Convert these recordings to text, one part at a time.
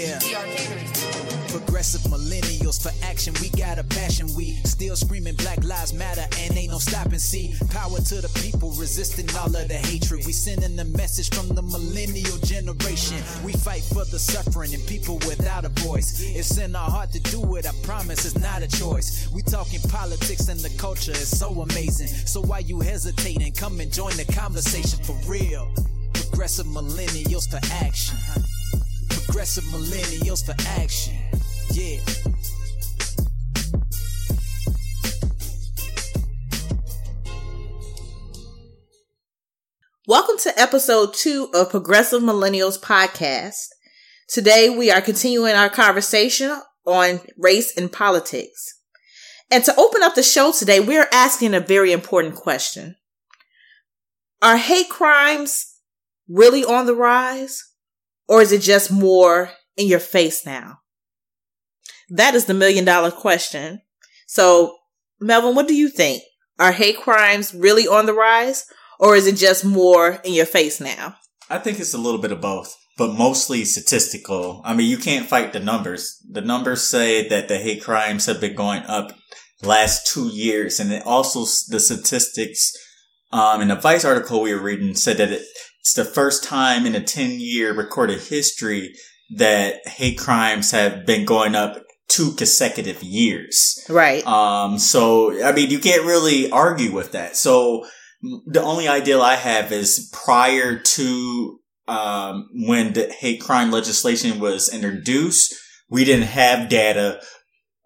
Yeah. Progressive millennials for action, we got a passion. We still screaming Black Lives Matter and ain't no stopping. See, power to the people resisting all of the hatred. We sending the message from the millennial generation. We fight for the suffering and people without a voice. It's in our heart to do it, I promise it's not a choice. We talking politics and the culture is so amazing. So why you hesitating? Come and join the conversation for real. Progressive millennials for action. Progressive millennials for action. Yeah. Welcome to episode two of Progressive Millennials Podcast. Today we are continuing our conversation on race and politics. And to open up the show today, we are asking a very important question. Are hate crimes really on the rise? Or is it just more in your face now? That is the million dollar question. So, Melvin, what do you think? Are hate crimes really on the rise? Or is it just more in your face now? I think it's a little bit of both, but mostly statistical. I mean, you can't fight the numbers. The numbers say that the hate crimes have been going up last two years, and it also the statistics um, in the Vice article we were reading said that it, it's the first time in a 10 year recorded history that hate crimes have been going up two consecutive years. Right. Um, so, I mean, you can't really argue with that. So, the only ideal I have is prior to, um, when the hate crime legislation was introduced, we didn't have data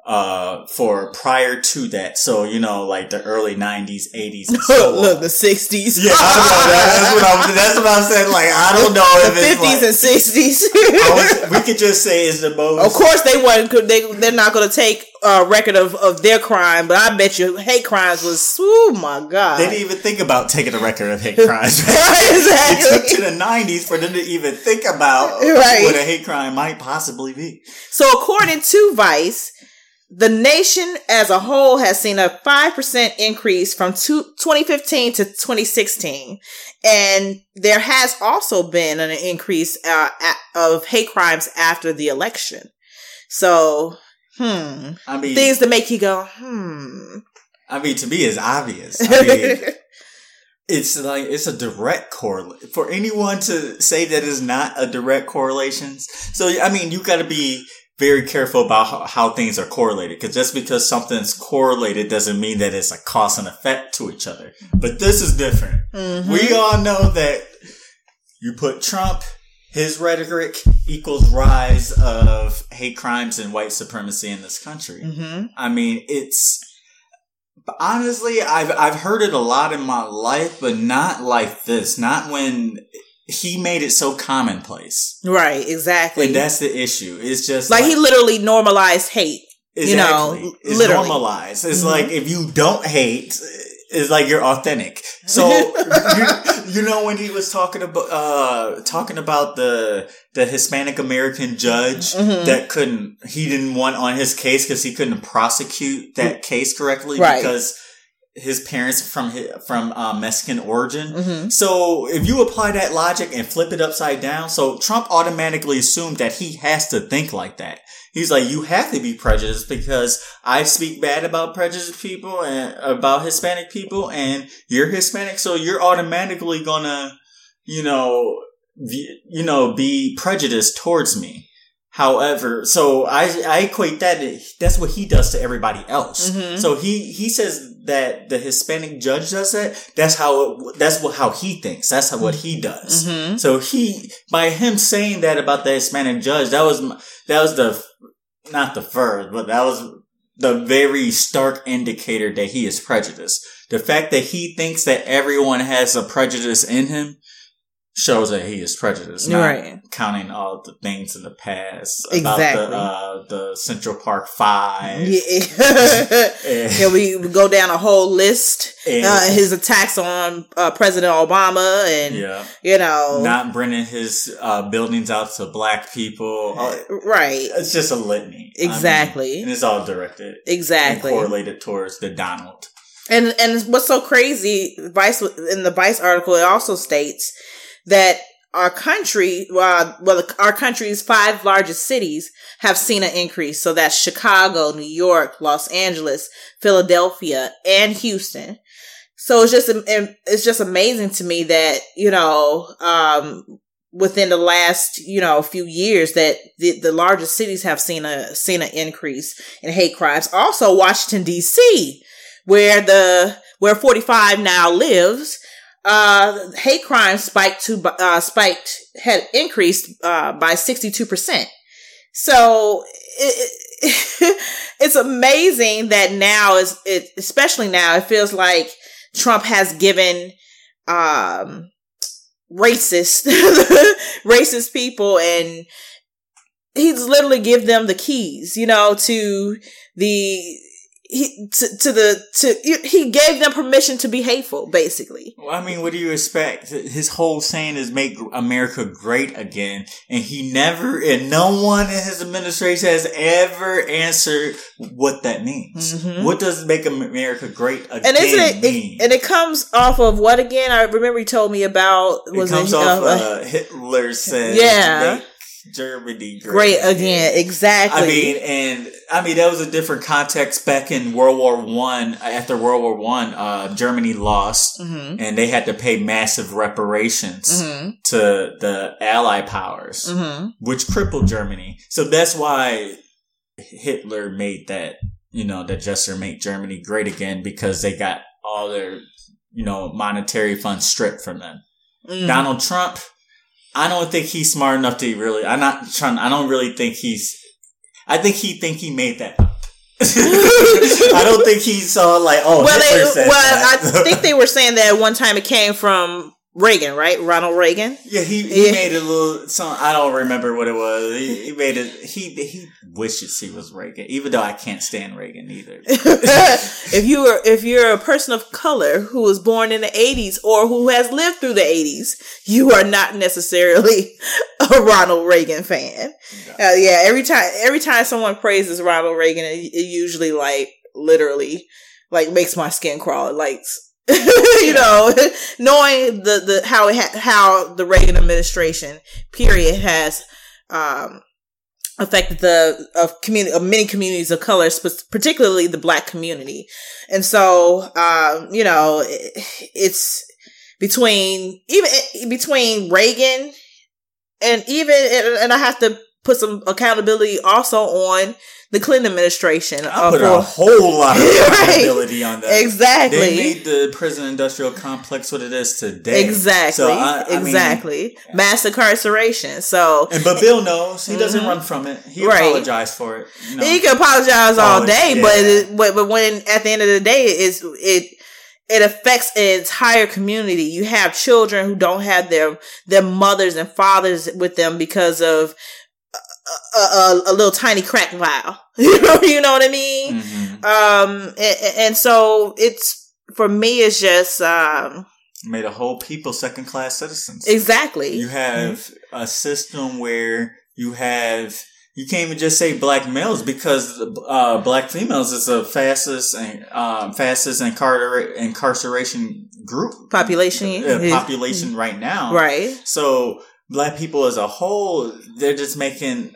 uh for prior to that. So you know like the early 90s 80s and so look the 60s yeah I know, that's what i'm that's what i'm saying. Like i don't know the if 50s it's and 60s was, we could just say it's the most of course they wasn't they, they're not going to take a record of, of their crime but i bet you hate crimes was oh my god. They didn't even think about taking a record of hate crimes. Exactly. it took to the 90s for them to even think about Right. what a hate crime might possibly be. So according to Vice, the nation as a whole has seen a 5% increase from two, 2015 to 2016. And there has also been an increase uh, of hate crimes after the election. So, hmm. i mean Things to make you go, hmm. i mean to me it's obvious I mean, it's like it's a direct correlation for anyone to say that is not a direct correlation. So I mean, you got to be very careful about how, how things are correlated because just because something's correlated doesn't mean that it's a cause and effect to each other. But this is different. Mhm. We all know that you put Trump, his rhetoric equals rise of hate crimes and white supremacy in this country. Mhm. I mean, it's honestly, I've I've heard it a lot in my life, but not like this. Not when he made it so commonplace, Right, exactly. and that's the issue. It's just like, he literally normalized hate. you know, Exactly. it's literally. normalized. It's Mhm. like if you don't hate, it's like you're authentic. So you, you know when he was talking about uh talking about the the Hispanic American judge Mhm. that couldn't he didn't want on his case because he couldn't prosecute that case correctly Right. because his parents from hi- from uh, Mexican origin. Mhm. So if you apply that logic and flip it upside down, so Trump automatically assumed that he has to think like that. He's like, you have to be prejudiced because I speak bad about prejudiced people and about Hispanic people and you're Hispanic. So you're automatically gonna, you know, you know, be prejudiced towards me. However, so I, I equate that, that's what he does to everybody else. Mhm. So he, he says that the Hispanic judge does that. That's how, it, that's what, how he thinks. That's how, what he does. Mhm. So he, by him saying that about the Hispanic judge, that was, that was the, not the first, but that was the very stark indicator that he is prejudiced. The fact that he thinks that everyone has a prejudice in him shows that he is prejudiced, not Right. counting all the things in the past Exactly. about the, uh, the Central Park Five. Yeah. And- yeah, we we go down a whole list. and- Uh, his attacks on uh, President Obama and, yeah. you know. Not bringing his uh, buildings out to black people. Uh, right. It's just a litany. I mean, Exactly. and it's all directed. Exactly. Correlated towards the Donald. And and what's so crazy, Vice in the Vice article, it also states that our country, well, our country's five largest cities have seen an increase. So that's Chicago, New York, Los Angeles, Philadelphia, and Houston. So it's just, it's just amazing to me that, you know, um, within the last, you know, few years that the, the largest cities have seen a, seen an increase in hate crimes. Also Washington DC, where the, where 45 now lives, uh, hate crime spiked to, uh, spiked, had increased, uh, by 62%. So it, it, it's amazing that now is, it, especially now, it feels like Trump has given, um, racist, racist people and he's literally give them the keys, you know, to the he to, to the to he gave them permission to be hateful basically. Well, i mean what do you expect? His whole saying is make america great again and he never and no one in his administration has ever answered what that means. Mm-hmm. what does make america great again and isn't it, it, and it comes off of what again? I remember he told me about was it comes it, off uh, uh, hitler said yeah Germany great, great again. Exactly. I mean, and I mean that was a different context back in World War One. After World War One, uh, Germany lost, mm-hmm. and they had to pay massive reparations mm-hmm. to the Ally powers, mm-hmm. which crippled Germany. So that's why Hitler made that you know that gesture, make Germany great again, because they got all their you know monetary funds stripped from them. Mm. Donald Trump I don't think he's smart enough to really. I'm not trying. I don't really think he's. I think he think he made that. I don't think he saw like oh. Well, they, well, I think they were saying that at one time it came from Reagan, right? Ronald Reagan. Yeah, he, he yeah. made a little song. I don't remember what it was. He, he, made it. He he wishes he was Reagan, even though I can't stand Reagan either. if you are if you're a person of color who was born in the '80s or who has lived through the '80s, you are not necessarily a Ronald Reagan fan. Uh, yeah, every time every time someone praises Ronald Reagan, it, it usually like literally like makes my skin crawl. It likes you know, knowing the, the, how it ha- how the Reagan administration period has, um, affected the of community of many communities of color, particularly the black community. And so, um, you know, it, it's between even between Reagan and even, and I have to put some accountability also on the Clinton administration. I uh, put for, a whole lot of accountability right, on that. Exactly. They made the prison industrial complex what it is today. Exactly. So I, I exactly. Mean, Mass incarceration. So and but Bill knows he doesn't mm-hmm. run from it. He right. apologized for it. You know? He can apologize all day, yeah. but but but when at the end of the day, it's it it affects an entire community. You have children who don't have their their mothers and fathers with them because of a, a, a, little tiny crack vial. you know, you know what I mean? Mm-hmm. Um, and, and, so it's for me, it's just um, made a whole people second class citizens. Exactly. You have mm-hmm. a system where you have you can't even just say black males because uh, black females is the fastest and um, fastest incar- incarceration group population uh, population right now. Right. So black people as a whole, they're just making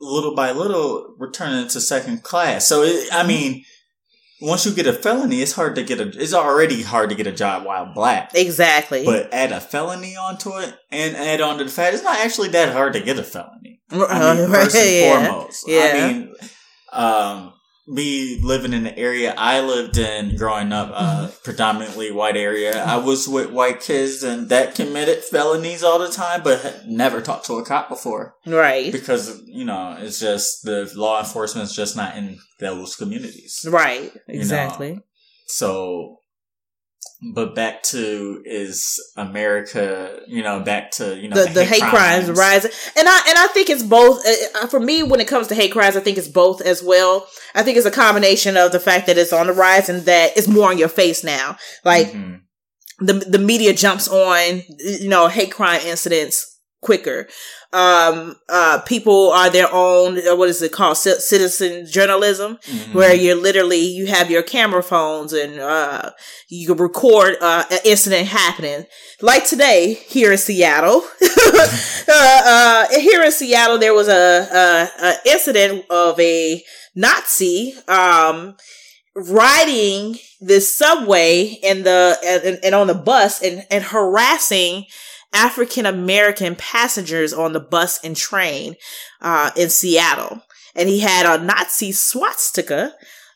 little by little returning to second class. So it, I mean, once you get a felony, it's hard to get a. It's already hard to get a job while black. Exactly. But add a felony onto it and add on to the fact, it's not actually that hard to get a felony. I mean, first and yeah. foremost. Yeah. I mean, um, me living in the area I lived in growing up, uh, mm-hmm. predominantly white area, I was with white kids and that committed felonies all the time, but never talked to a cop before. Right. Because, you know, it's just the law enforcement is just not in those communities. Right. Exactly. You know? So but back to is America, you know, back to you know the, the, hate, hate crimes. crimes rising, and I and I think it's both. Uh, uh, for me, when it comes to hate crimes, I think it's both as well. I think it's a combination of the fact that it's on the rise and that it's more on your face now. Like mm-hmm. the the media jumps on, you know, hate crime incidents quicker. Um, uh, people are their own, uh, what is it called? C- citizen journalism, Mm-hmm. where you're literally, you have your camera phones and, uh, you can record, uh, an incident happening. Like today here in Seattle. uh, uh, here in Seattle, there was a, a, a incident of a Nazi, um, riding the subway and the and, and on the bus and, and harassing African American passengers on the bus and train uh, in Seattle. And he had a Nazi swastika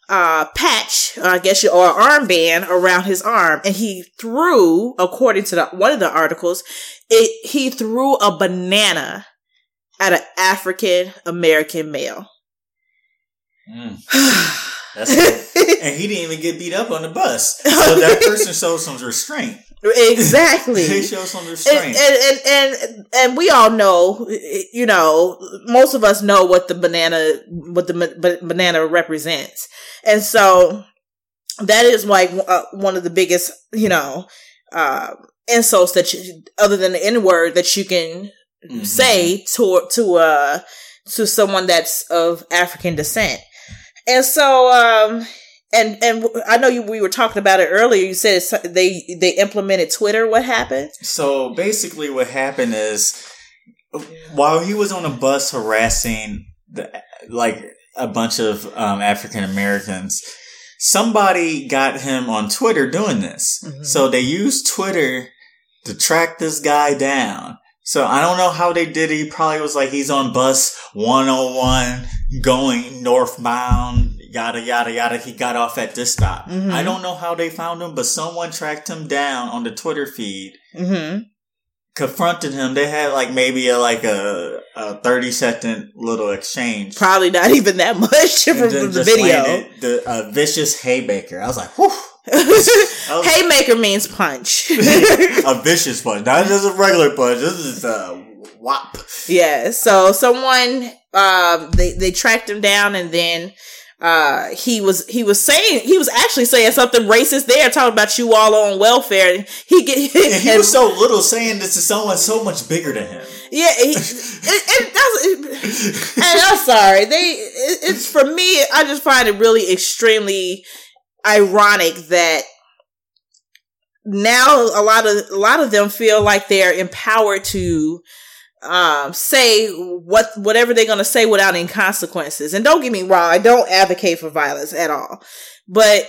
uh, patch, I guess, you or armband around his arm, and he threw, according to the, one of the articles, it he threw a banana at an African American male. Mm. That's and he didn't even get beat up on the bus. So that person showed some restraint. Exactly. They showed some and, restraint. and, and and and we all know, you know, most of us know what the banana, what the ba- banana represents, and so that is like uh, one of the biggest, you know, uh, insults that you, other than the N word that you can Mhm. say to to uh to someone that's of African descent, and so um. And and I know you. We were talking about it earlier. You said it's- they they implemented Twitter. What happened? So basically, what happened is while he was on a bus harassing the like a bunch of um, African Americans, somebody got him on Twitter doing this. Mhm. So they used Twitter to track this guy down. So I don't know how they did it. He probably was like he's on bus 101 going northbound, yada yada yada. He got off at this stop. Mhm. I don't know how they found him, but someone tracked him down on the Twitter feed Mm-hmm. confronted him. They had like maybe a like a, a thirty second little exchange. Probably not even that much from, from the video. the uh, vicious haymaker. I was like, whew. was- Haymaker means punch. a vicious punch, not just a regular punch. This is a whop. yeah. So someone um they they tracked him down and then uh he was he was saying he was actually saying something racist there talking about you all on welfare and he get he and- was so little saying this to someone so much bigger than him. yeah he, and, and that's and I'm sorry they it, it's for me I just find it really extremely ironic that now a lot of a lot of them feel like they're empowered to um say what whatever they're to say without any consequences. And don't get me wrong I don't advocate for violence at all. But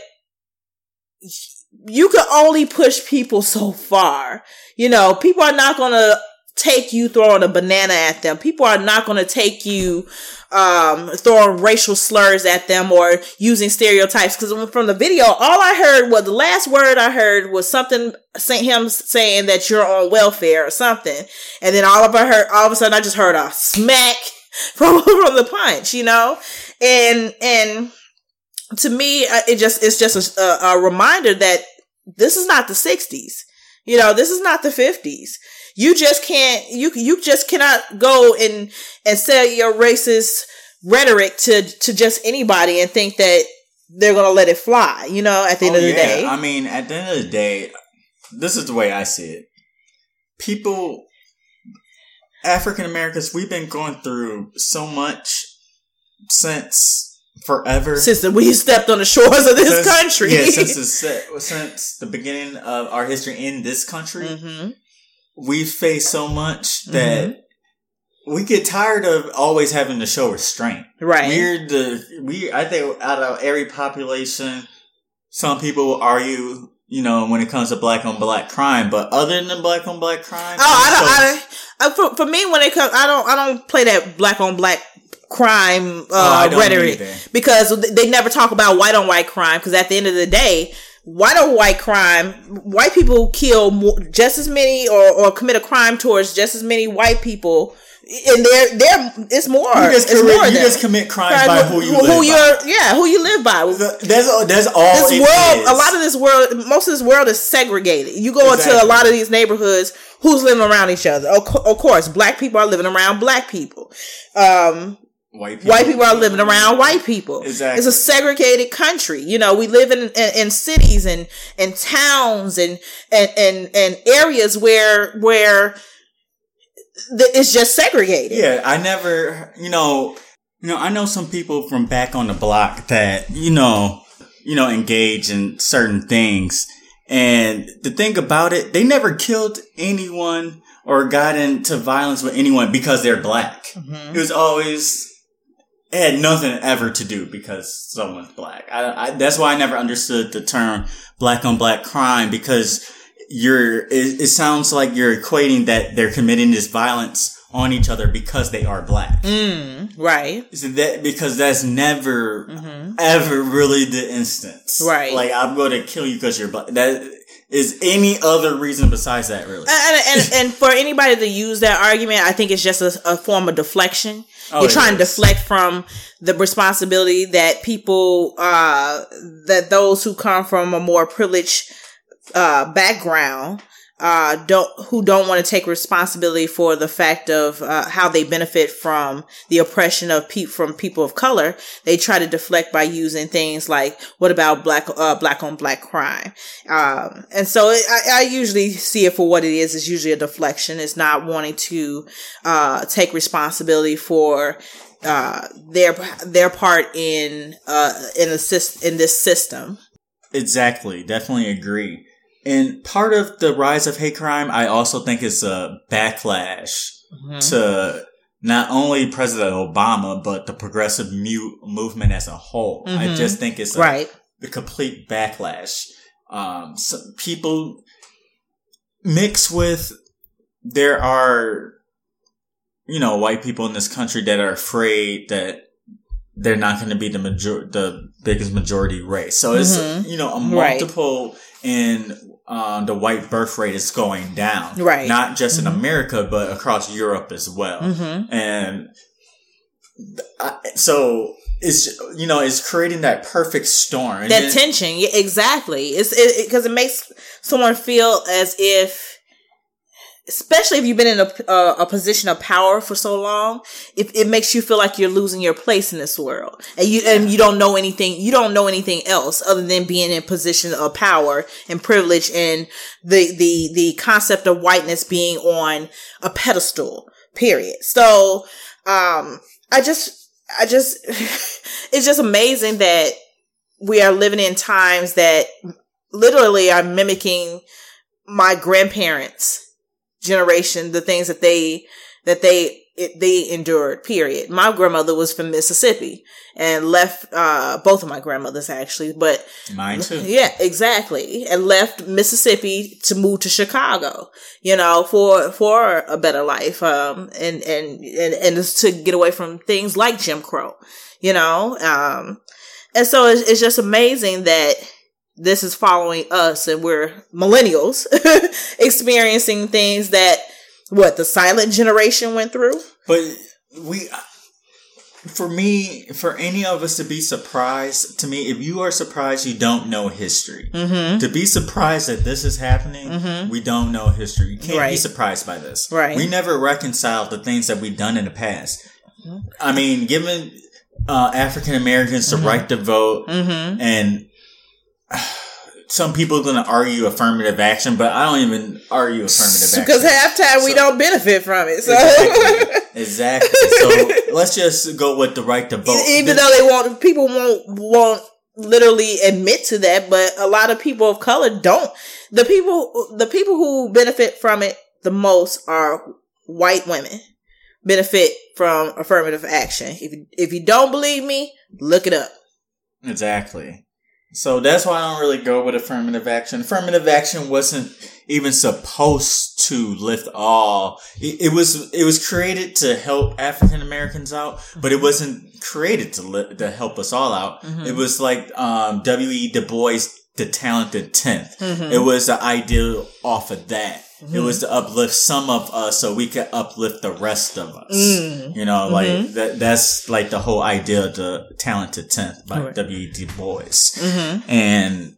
you can only push people so far. You know people are not to take you throwing a banana at them people are not going to take you um, throwing racial slurs at them or using stereotypes. Because from the video, all I heard was the last word I heard was something say, him saying that you're on welfare or something, and then all of I heard, all of a sudden, I just heard a smack from from the punch, you know, and and to me, uh, it just it's just a, a, a reminder that this is not the '60s. You know, this is not the 50s. You just can't, you, you just cannot go and, and sell your racist rhetoric to, to just anybody and think that they're going to let it fly, you know, at the end Oh, of the yeah. day. I mean, at the end of the day, this is the way I see it. People, African Americans, we've been going through so much since forever. Since we stepped on the shores of this Since- country. Yeah, since the, since the beginning of our history in this country, hmm we've faced so much that Mm-hmm. we get tired of always having to show restraint. Right. We're the we. I think out of every population, some people argue, you know, when it comes to black on black crime, but other than black on black crime, Oh, I don't. so- I, I, for, for me, when it comes, I don't. I don't play that black on black crime Oh, uh, don't rhetoric either. because they never talk about white on white crime. Because at the end of the day, white on white crime, white people kill more, just as many or, or commit a crime towards just as many white people, and they're they're it's more. you just, commit, more you just commit crimes by who you live by. you're yeah who you live by. That's all. That's all. this world, is. a lot of this world, most of this world is segregated. You go into a lot of these neighborhoods, who's living around each other? Of, of course, black people are living around black people. Um, white people, white people are living around white people. Exactly. It's a segregated country. You know, we live in, in, in cities and, and towns and, and, and, and areas where, where th- it's just segregated. Yeah, I never, you know, you know, I know some people from back on the block that, you know, you know, engage in certain things. And the thing about it, they never killed anyone or got into violence with anyone because they're black. Mhm. It was always it had nothing ever to do because someone's black. I, I, that's why I never understood the term black on black crime because you're. It, it sounds like you're equating that they're committing this violence on each other because they are black. Mm, right. So that because that's never hmm ever really the instance, Right. Like I'm going to kill you because you're black. That is any other reason besides that, really. And, and, and for anybody to use that argument, I think it's just a, a form of deflection. Oh, You're trying to deflect from the responsibility that people, uh, that those who come from a more privileged, uh, background, uh, don't, who don't want to take responsibility for the fact of, uh, how they benefit from the oppression of people, from people of color. They try to deflect by using things like, what about black, uh, black on black crime? Um, and so it, I, I usually see it for what it is. It's usually a deflection. It's not wanting to, uh, take responsibility for, uh, their, their part in, uh, in a sys- in this system. Exactly. Definitely agree. And part of the rise of hate crime, I also think is a backlash to not only President Obama, but the progressive mu- movement as a whole. I Mhm. just think it's a, Right. a complete backlash. Um, people mix with, there are, you know, white people in this country that are afraid that they're not going to be the major, the biggest majority race. So it's, Mhm. you know, a Right. multiple in, uh, the white birth rate is going down. Right. Not just in Mhm. America, but across Europe as well Mm-hmm. and I, so it's you know it's creating that perfect storm. That then- tension exactly it's because it, 'cause it makes someone feel as if especially if you've been in a, a, a position of power for so long it, it makes you feel like you're losing your place in this world. And you and you don't know anything you don't know anything else other than being in a position of power and privilege and the the the concept of whiteness being on a pedestal period. So um i just i just it's just amazing that we are living in times that literally are mimicking my grandparents generation the things that they that they it, they endured period my grandmother was from mississippi and left uh both of my grandmothers actually but mine too. yeah, exactly. And left Mississippi to move to Chicago, you know, for for a better life, um, and and and and just to get away from things like Jim Crow, you know, um, and so it's, it's just amazing that this is following us, and we're millennials experiencing things that what the silent generation went through. But we, for me, for any of us to be surprised, to me, if you are surprised, you don't know history. Mm-hmm. To be surprised that this is happening, Mhm. we don't know history. You can't be surprised by this. Right. We never reconciled the things that we've done in the past. Mm-hmm. I mean, given uh, African Americans the Mhm. right to vote, Mm-hmm. and some people are going to argue affirmative action, but I don't even argue affirmative action. Because half time we don't benefit from it. So Exactly. exactly. So let's just go with the right to vote. even though they won't, people won't won't literally admit to that, but a lot of people of color don't. The people, the people who benefit from it the most are white women. Benefit from affirmative action. If you, if you don't believe me, look it up. Exactly. So that's why I don't really go with affirmative action. Affirmative action wasn't even supposed to lift all. It, it was it was created to help African Americans out, but it wasn't created to li- to help us all out. Mhm. It was like um, W. E. Du Bois, the talented 10th Mhm. It was the idea off of that. It Mhm. was to uplift some of us so we could uplift the rest of us. Mm. You know, like that, that's like the whole idea of the talented 10th by Right. W. Du Bois. Mm-hmm. And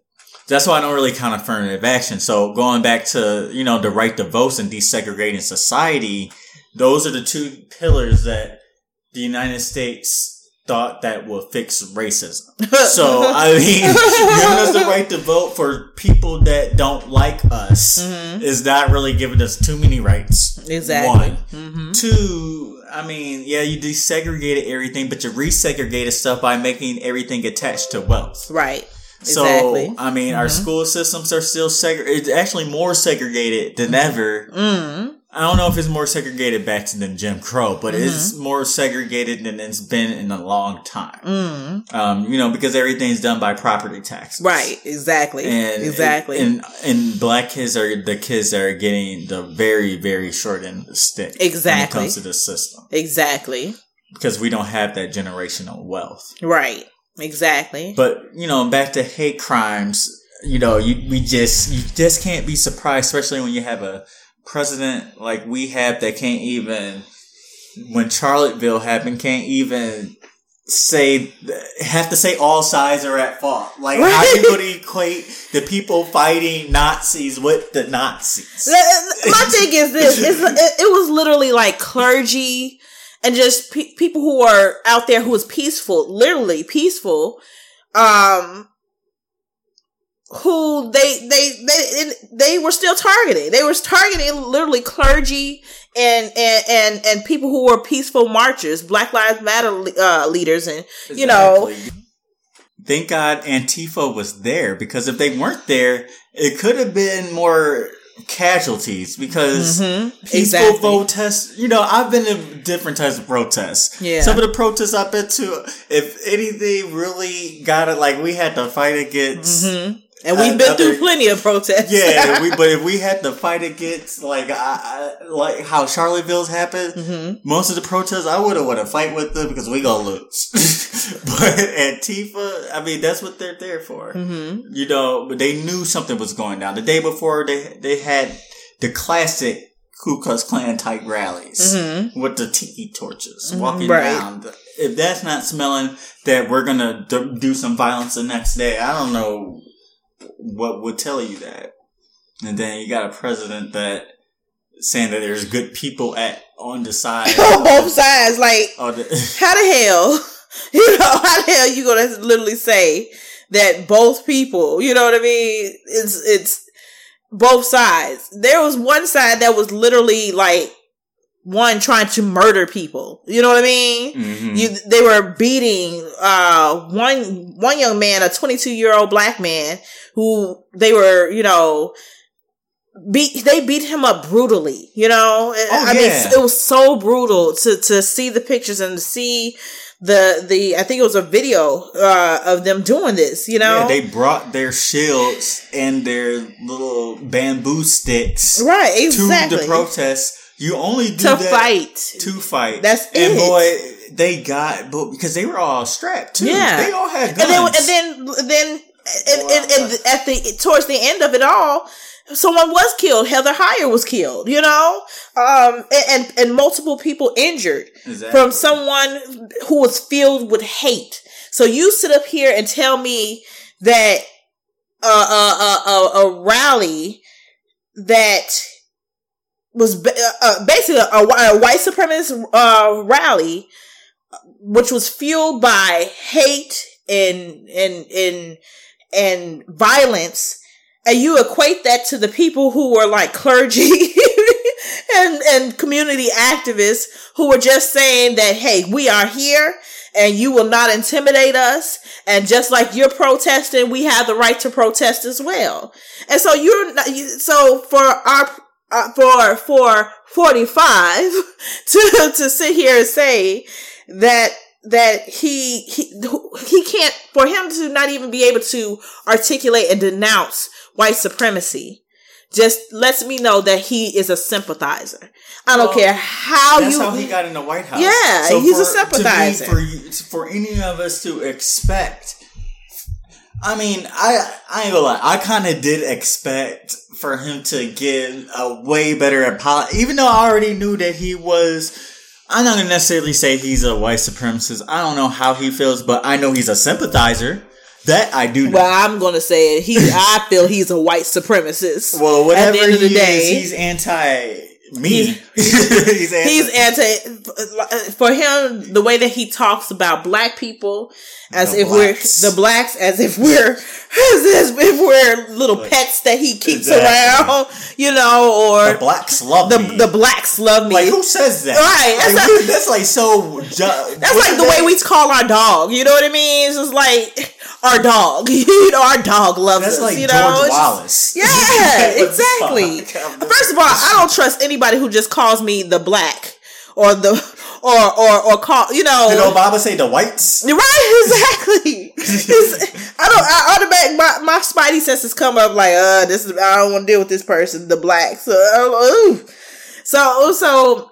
that's why I don't really count affirmative action. So going back to, you know, the right to vote and desegregating society, those are the two pillars that the United States thought that will fix racism. So I mean, giving us the right to vote for people that don't like us is not really giving us too many rights. Exactly. One, Mm-hmm. two. I mean, yeah, you desegregated everything, but you resegregated stuff by making everything attached to wealth. Right. So Exactly. Mm-hmm. I mean, our school systems are still segregated. It's actually more segregated than ever. I don't know if it's more segregated back to than Jim Crow, but Mm-hmm. it's more segregated than it's been in a long time. Mm. Um, you know, because everything's done by property taxes. Right. Exactly. And exactly. And, and black kids are the kids that are getting the very, very short end of the stick. Exactly. When it comes to this system. exactly. Because we don't have that generational wealth. Right. Exactly. But you know, back to hate crimes. You know, you we just you just can't be surprised, especially when you have a president like we have that can't even when Charlottesville happened can't even say have to say all sides are at fault. Like how Right. you going to equate the people fighting Nazis with the Nazis? My thing is this: it, it was literally like clergy and just pe- people who are out there who was peaceful, literally peaceful, um, who they they they they were still targeting. They were targeting literally clergy and and and and people who were peaceful marchers, Black Lives Matter uh, leaders, and you know, Thank God Antifa was there because if they weren't there, it could have been more casualties because Mhm. peaceful Exactly. protests, you know, I've been in different types of protests. Yeah. Some of the protests I've been to, if anything really got it, like we had to fight against. Mhm. And we've been Another- through plenty of protests. Yeah, we, but if we had to fight against like I, I, like how Charlottesville's happened, Mhm. most of the protests I would have want to fight with them because we gonna lose. but Antifa, I mean, that's what they're there for. Mhm. You know, but they knew something was going down. The day before, they they had the classic Ku Klux Klan type rallies Mhm. with the tiki torches Mhm, walking right. around. If that's not smelling that we're gonna do some violence the next day, I don't know what would tell you that. And then you got a president that saying that there's good people at on the side. on both sides. Like, the, how the hell, you know, how the hell you gonna literally say that both people, you know what I mean? It's, it's both sides. There was one side that was literally like one trying to murder people. You know what I mean? Mhm. You, they were beating, uh, one, one young man, a 22 year old black man who they were, you know, beat, they beat him up brutally, you know? Oh, I mean, it was so brutal to, to see the pictures and to see the, the, I think it was a video, uh, of them doing this, you know? Yeah, they brought their shields and their little bamboo sticks right, exactly. to the protest. You only do to fight. to fight. That's and it. boy, they got but because they were all strapped too. Yeah. they all had guns. and then and then then and, and, and at the towards the end of it all someone was killed heather heyer was killed you know um and and, and multiple people injured Exactly. from someone who was filled with hate so you sit up here and tell me that uh, uh, uh, a, a rally that was ba- uh, uh, basically a, a white supremacist uh, rally, which was fueled by hate and and and and violence, and you equate that to the people who were like clergy and and community activists who were just saying that hey, we are here. And you will not intimidate us. And just like you're protesting, we have the right to protest as well. And so you're not, you, so for our uh, for for 45 to to sit here and say that that he he he can't for him to not even be able to articulate and denounce white supremacy just lets me know that he is a sympathizer. I don't Well, care how That's you how he got in the White House. Yeah, he's a for- be- sympathizer. For, for any of us to expect, I mean, I I ain't gonna lie. I kind of did expect for him to get a way better apology, even though I already knew that he was. I'm not gonna necessarily say he's a white supremacist. I don't know how he feels, but I know he's a sympathizer. That I do know. well, I'm going to say it. He, I feel he's a white supremacist. Well, At whatever the end of the he day, is, he's anti Me. He's, he's anti. For him, the way that he talks about black people, as The if blacks. we're the blacks, as if we're as if we're little Like, pets that he keeps exactly. around, you know, or the blacks love the me. the blacks love me. like who says that? Right, that's not- that's like so. Ju- That's like the way we call our dog. You know what I mean? It's just like our dog. you know, our dog loves That's us. like you George know? Just- Wallace. Yeah, exactly. First of all, I don't trust anybody who just calls me the black or the or or or call you know. Did Obama say the whites? Right, exactly. I don't. I automatic my my spidey senses come up like, uh, this is. I don't want to deal with this person, the black. So, uh, so so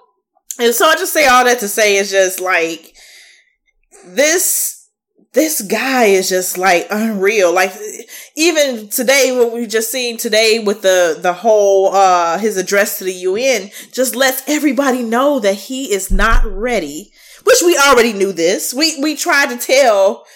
and so I just say all that to say is just like this. This guy is just like unreal. Like even today, what we just seen today with the the whole uh his address to the UN, just lets everybody know that he is not ready. Which we already knew this. We we tried to tell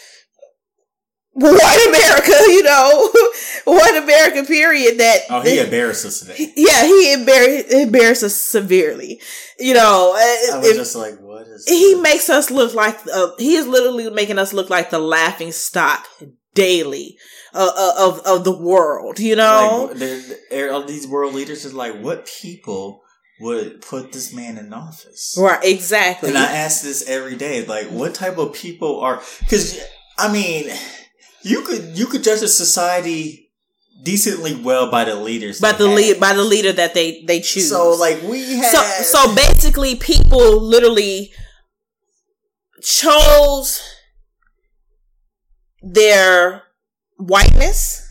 white America, you know, white America period that Oh, he embarrassed us today. yeah, he embarrassed embarrassed us severely. You know, I uh, was if- just like, what is? he this? makes us look like uh, he is literally making us look like the laughing stock daily uh, uh, of of the world. You know, Like, all these world leaders is like, what people would put this man in office? right? Exactly. And I ask this every day, like, what type of people are? Because I mean, you could you could judge a society decently well by the leaders, by the lead by the leader that they they choose. So like we have so so basically people literally chose their whiteness.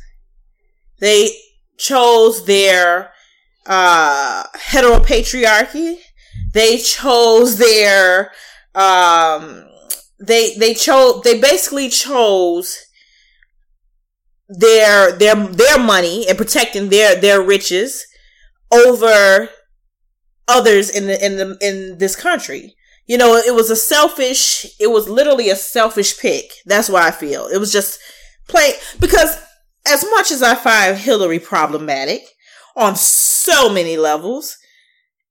They chose their uh heteropatriarchy. They chose their um they they chose they basically chose their their their money and protecting their their riches over others in the in the in this country. You know, it was a selfish. It was literally a selfish pick. That's why I feel it was just plain because as much as I find Hillary problematic on so many levels,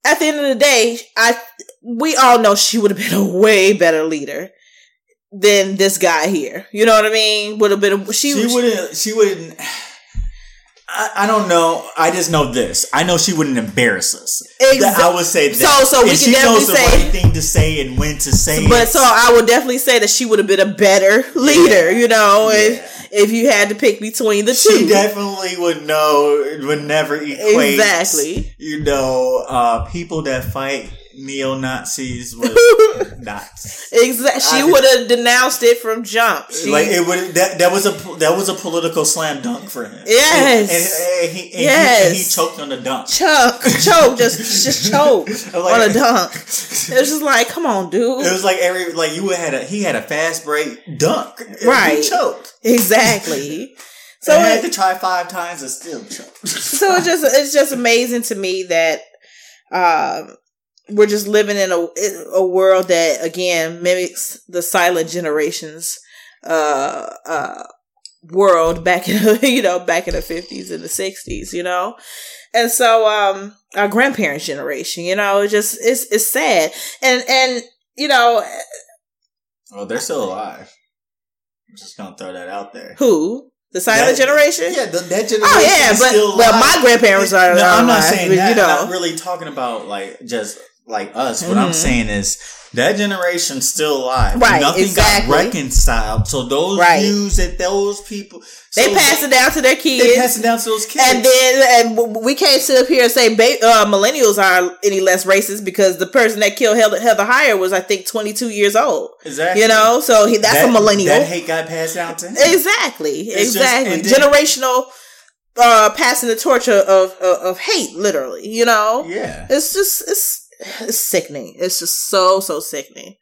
at the end of the day, I we all know she would have been a way better leader than this guy here. You know what I mean? Would have been she, she wouldn't. She wouldn't. I, I don't know. I just know this. I know she wouldn't embarrass us. Exa- That- I would say that. So- so we and can she knows definitely the say- right thing to say and when to say But it. so I would definitely say that she would have been a better leader, you know, Yeah. if if you had to pick between the two. she definitely would know. Would never equate Exactly. You know, uh, people that fight neo Nazis with Nazis. Exactly. She would have denounced it from jump. She, like it would that that was a that was a political slam dunk for him. Yes. and, and, and he, and Yes. he, and he choked on the dunk. choke, choke, just just choke Like- on a dunk. It was just like, come on, dude. It was like every like you had a he had a fast break dunk. Right. He choked. Exactly. So So I had it, to try five times and still choked. so it's just it's just amazing to me that um we're just living in a a world that again mimics the silent generations uh uh world back in you know back in the 50s and the 60s you know and so um our grandparents generation you know it just it's it's sad and and you know well, they're still alive. I'm just gonna throw that out there. who the silent That- generation Yeah, the, that generation. oh yeah is but still well my grandparents are No, I'm not alive, saying that. you know I'm not really talking about like just like us. What I'm Mhm. saying is that generation still alive. Right, Nothing exactly. got reconciled. So those Right. views that those people they so pass it down to their kids They pass it down to those kids. And then, and we can't sit up here and say ba- uh, millennials are any less racist because the person that killed Heather, Heather Heyer was, I think, 22 years old. exactly. You know, so he, that's That- a millennial. That hate got passed down to him. exactly, It's exactly. then- Generational uh, passing the torch of, of of hate, literally. You know, Yeah. it's just it's it's sickening. It's just so so sickening.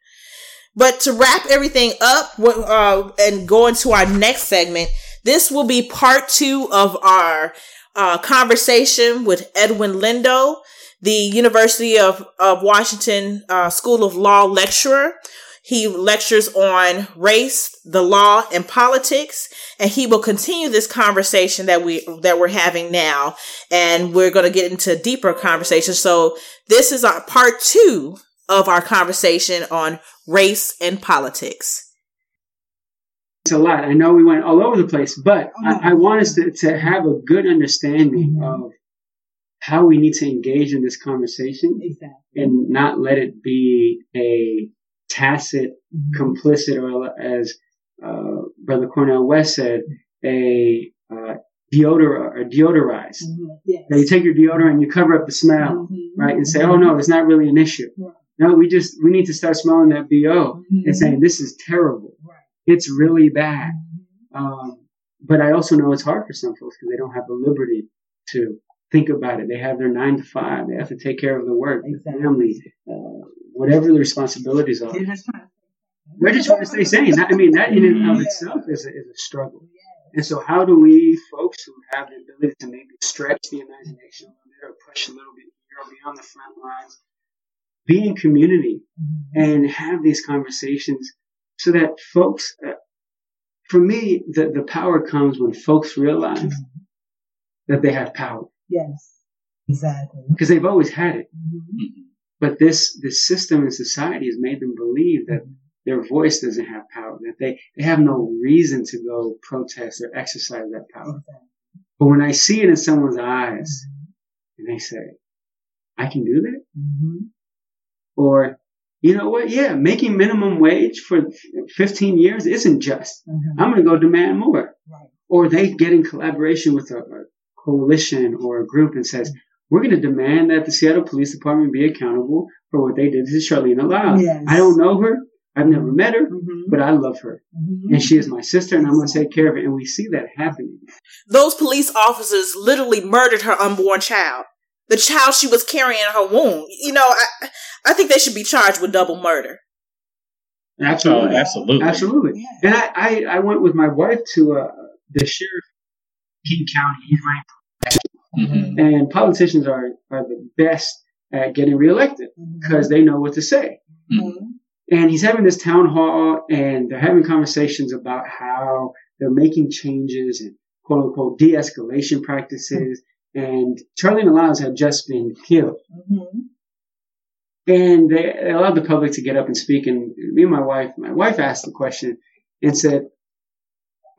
But to wrap everything up uh, and go into our next segment, this will be part two of our uh, conversation with Edwin Lindo, the University of, of Washington uh, School of Law lecturer. He lectures on race, the law, and politics, and he will continue this conversation that we that we're having now, and we're going to get into deeper conversation. So this is our part two of our conversation on race and politics. It's a lot. I know we went all over the place, but I, mm-hmm. I want us to, to have a good understanding mm-hmm. of how we need to engage in this conversation Exactly. and not let it be a tacit, complicit, or as uh, Brother Cornel West said, a uh, deodor or deodorize. Mhm. Yes. Now you take your deodorant and you cover up the smell, Mhm. right, and say, "Oh no, it's not really an issue." Right. No, we just we need to start smelling that bo and Mhm. saying, "This is terrible. Right. It's really bad." Mhm. Um, but I also know it's hard for some folks because they don't have the liberty to think about it. They have their nine to five. They have to take care of the work, the Exactly. family, uh, whatever the responsibilities are. They're just trying to- They're just trying to stay sane. I mean, that in and of itself is a, is a struggle. And so, how do we, folks who have the ability to maybe stretch the imagination a little bit or push a little bit here or beyond the front lines, be in community Mhm. and have these conversations so that folks, uh, for me, the, the power comes when folks realize that they have power Yes. Exactly. because they've always had it. Mhm. But this, this system in society has made them believe that their voice doesn't have power, that they, they have no reason to go protest or exercise that power. Exactly. But when I see it in someone's eyes and they say, I can do that, Mhm. or you know what? Yeah, making minimum wage for 15 years isn't just. Mhm. I'm going to go demand more. Right. Or they get in collaboration with a coalition or a group and says, we're going to demand that the Seattle Police Department be accountable for what they did to Charlene Lyles. Yes. I don't know her. I've never met her, Mhm. but I love her. Mhm. And she is my sister and I'm going to take care of it. And we see that happening. Those police officers literally murdered her unborn child. The child she was carrying in her womb. You know, I, I think they should be charged with double murder. Oh, Absolutely. absolutely. Absolutely. Yeah. And I, I, I went with my wife to uh, the sheriff of King County. He's running Mhm. and politicians are, are the best at getting reelected because they know what to say. Mhm. And he's having this town hall and they're having conversations about how they're making changes and quote unquote de-escalation practices. And Charleena Lyles had just been killed. Mhm. And they, they allowed the public to get up and speak. And me and my wife, my wife asked the question and said,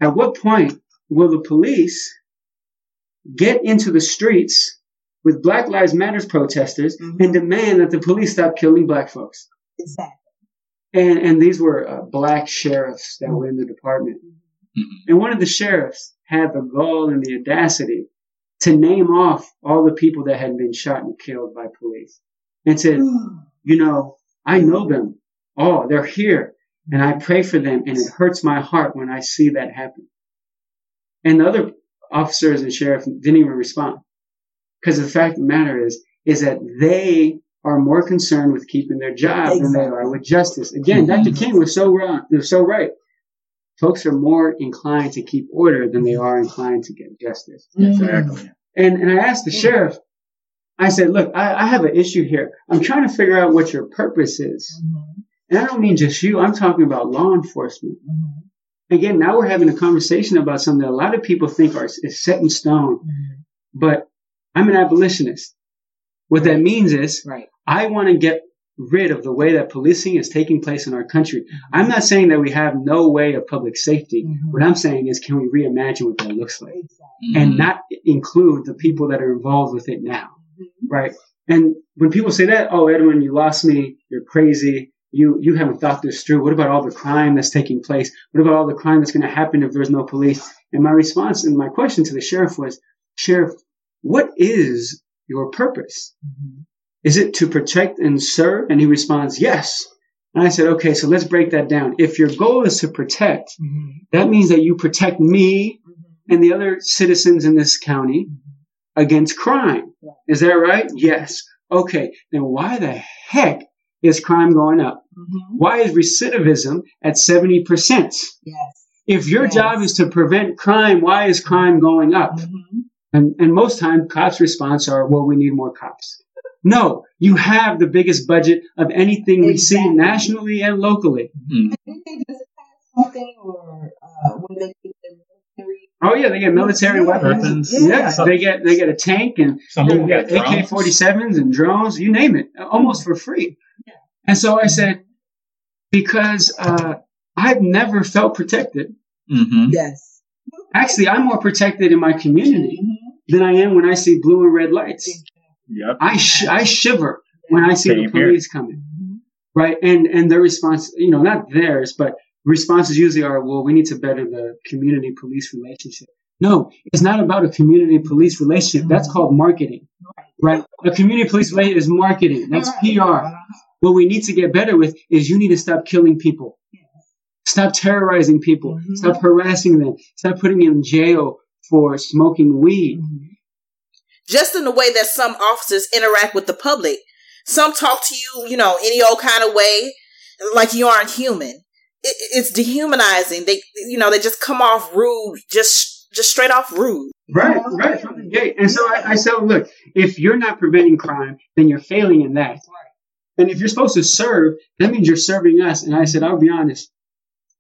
at what point will the police get into the streets with Black Lives Matters protesters Mhm. and demand that the police stop killing black folks? Exactly. And, and these were uh, black sheriffs that were in the department. Mhm. And one of the sheriffs had the gall and the audacity to name off all the people that had been shot and killed by police and said, you know, I know them all. They're here and I pray for them and it hurts my heart when I see that happen. And the other officers and sheriff didn't even respond because the fact of the matter is, is that they are more concerned with keeping their job than they are with justice. Again, Dr. King was so wrong. They're so right. Folks are more inclined to keep order than they are inclined to get justice. Mm-hmm. Exactly. And, and I asked the mm-hmm. sheriff, I said, look, I, I have an issue here. I'm trying to figure out what your purpose is. Mhm. And I don't mean just you. I'm talking about law enforcement. Mm-hmm. Again, now we're having a conversation about something that a lot of people think are is set in stone. Mhm. But I'm an abolitionist. What that means is Right. I want to get rid of the way that policing is taking place in our country. I'm not saying that we have no way of public safety. Mhm. What I'm saying is, can we reimagine what that looks like Exactly. and not include the people that are involved with it now? Mhm. right? And when people say that, oh, Edwin, you lost me, you're crazy, you you haven't thought this through. What about all the crime that's taking place? What about all the crime that's going to happen if there's no police? And my response and my question to the sheriff was, Sheriff, what is your purpose? Mhm. Is it to protect and serve? And he responds, yes. And I said, okay, so let's break that down. If your goal is to protect, Mhm. that means that you protect me Mhm. and the other citizens in this county against crime. Right. Is that right? Yes. Okay. Then why the heck is crime going up? Mhm. Why is recidivism at 70%? Yes. If your Yes. job is to prevent crime, why is crime going up? Mhm. And, and most time cops' response are, well, we need more cops. No, you have the biggest budget of anything we see nationally and locally. Mm. Didn't they just pass something or uh, when they get their military? Oh yeah, they get military Yeah. weapons. Weapons. Yeah, they get they get a tank and they get get AK forty sevens and drones, you name it, almost for free. And so I said, because uh, I've never felt protected. hmm Yes. Actually, I'm more protected in my community Mhm. than I am when I see blue and red lights. Yep. I sh- I shiver when I see Same the here. police coming. Mhm. right? And and their response, you know, not theirs, but responses usually are, well, we need to better the community police relationship. No, it's not about a community police relationship. That's called marketing, right? A community police relationship is marketing. That's PR. What we need to get better with is you need to stop killing people. Stop terrorizing people. Mhm. Stop harassing them. Stop putting them in jail for smoking weed. Mhm. just in the way that some officers interact with the public. Some talk to you, you know, any old kind of way, like you aren't human. It, it's dehumanizing. They, you know, they just come off rude, just, just straight off rude. Right, right, from the gate. And so I, I said, look, if you're not preventing crime, then you're failing in that. And if you're supposed to serve, that means you're serving us. And I said, I'll be honest,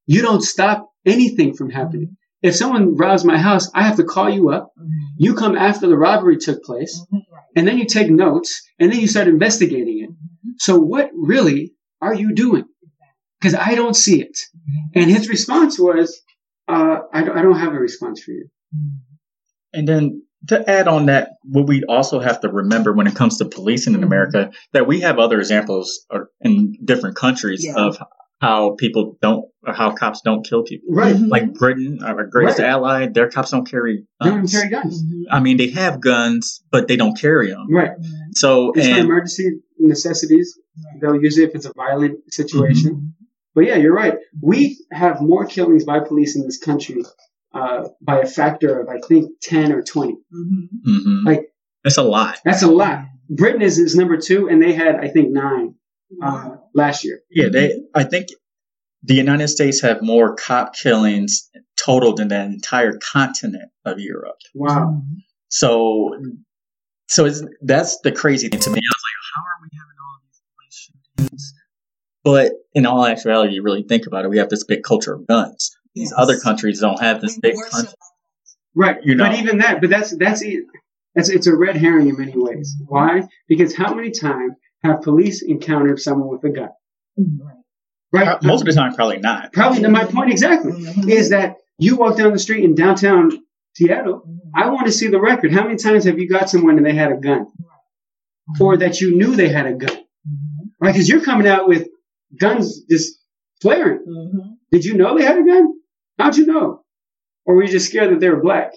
you don't stop anything from happening. If someone robs my house, I have to call you up. Mhm. You come after the robbery took place, Mhm. And then you take notes, and then you start investigating it. So what really are you doing? Because I don't see it. And his response was, uh, I, don't- I don't have a response for you. And then to add on that, what we also have to remember when it comes to policing in Mhm. America, that we have other examples in different countries Yeah. of how people don't, or how cops don't kill people. Right. Mhm. Like Britain, our greatest Right. ally, their cops don't carry They don't guns. carry guns. Mhm. I mean, they have guns, but they don't carry them. Right. So, It's for emergency necessities. They'll use it if it's a violent situation. Mhm. But yeah, you're right. We have more killings by police in this country uh, by a factor of I think ten or twenty. Mhm. mhm. Like- it's a lot. That's a lot. Britain is, is number two, and they had I think nine uh, last year. Yeah, they. I think the United States have more cop killings total than the entire continent of Europe. Wow. So, so it's, that's the crazy thing to me. I was like, how are we having all these police shootings? But in all actuality, you really think about it, we have this big culture of guns. These Yes. other countries don't have this We big country. Right. You know. But even that, but that's that's it. That's it's a red herring in many ways. Why? Because how many times have police encountered someone with a gun? Mhm. Right. Right. Most of the time, probably not. Probably my point exactly Mhm. is that you walk down the street in downtown Seattle. Mhm. I want to see the record. How many times have you got someone and they had a gun, or that you knew they had a gun? Right? Because you're coming out with guns just flaring. Did you know they had a gun? How'd you know? Or were you just scared that they were black?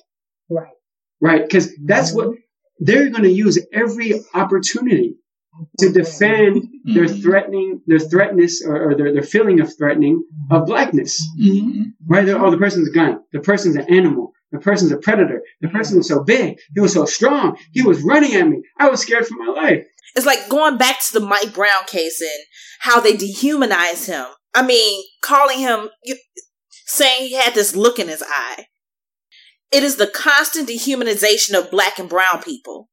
Right. Right? Because that's what they're going to use every opportunity to defend their Mhm. threatening, their threatness or, or their, their feeling of threatening of blackness. Mhm. Right? They're, oh, the person's a gun. The person's an animal. The person's a predator. The person was so big. He was so strong. He was running at me. I was scared for my life. It's like going back to the Mike Brown case and how they dehumanize him. I mean, calling him, you, saying he had this look in his eye. It is the constant dehumanization of black and brown people.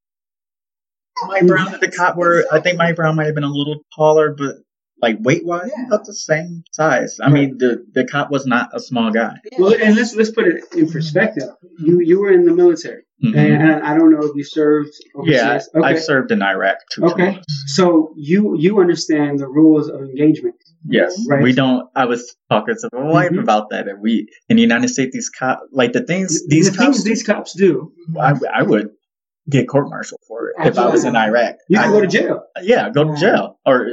Mike Brown at the cop were, I think Mike Brown might have been a little taller, but like weight wise, Yeah. about the same size. I mean, the, the cop was not a small guy. Well, and let's let's put it in perspective. You you were in the military, Mhm. and, and I don't know if you served Yeah, okay. I've served in Iraq too. Okay. So you you understand the rules of engagement. Yes, Right. we don't. I was talking to my wife Mhm. about that, and we in the United States, these cops, like the things these the cops. things these cops do, I, I would get court martial for it if I was in Iraq. you can I- go to jail. Yeah, go to jail, or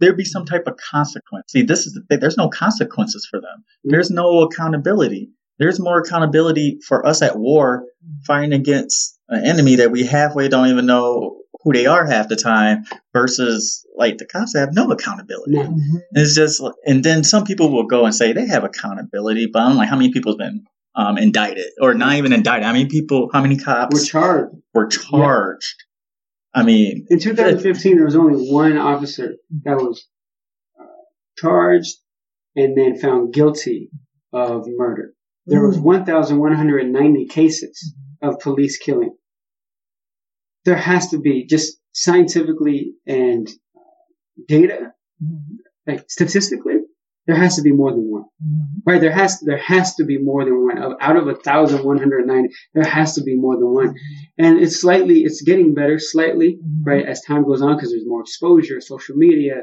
there'd be some type of consequence. See, this is the thing. There's no consequences for them. There's no accountability. There's more accountability for us at war, fighting against an enemy that we halfway don't even know who they are half the time, versus like the cops that have no accountability. No. Mhm. It's just, and then some people will go and say they have accountability, but I'm like, how many people have been um, indicted, or not even indicted? How many people? How many We're cops charged. were charged? I mean, In 2015, there was only one officer that was uh, charged and then found guilty of murder. There was 1,190 cases of police killing. There has to be just scientifically and data, Mm-hmm. like statistically, there has to be more than one. Right? There has there has to be more than one. Of- Out of a thousand one hundred ninety, there has to be more than one. And it's slightly, it's getting better slightly, right, as time goes on because there's more exposure, social media,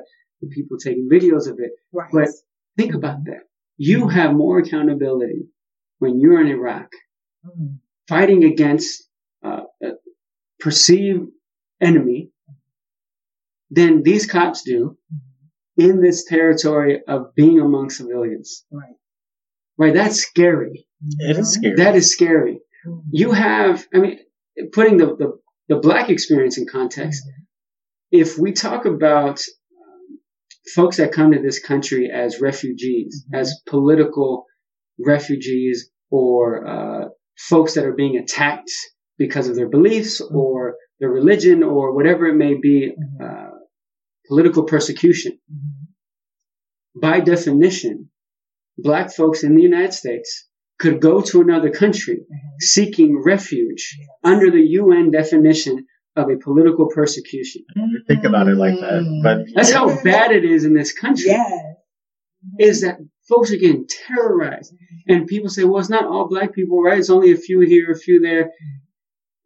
people taking videos of it. Right. But think about that. You have more accountability when you're in Iraq Mhm. fighting against uh, perceived enemy than these cops do in this territory of being among civilians. Right. Right? That's scary. It is scary. That is scary. Mhm. You have, I mean, putting the, the, the black experience in context, if we talk about um, folks that come to this country as refugees, Mhm. as political refugees, or uh, folks that are being attacked because of their beliefs mm-hmm. or their religion or whatever it may be, Mhm. uh, political persecution. Mhm. By definition, black folks in the United States could go to another country mm-hmm. seeking refuge Yes. under the UN definition of a political persecution. Mm-hmm. Think about it like that. But That's how bad it is in this country. Yes. Is that folks are getting terrorized. And people say, well, it's not all black people, right? It's only a few here, a few there.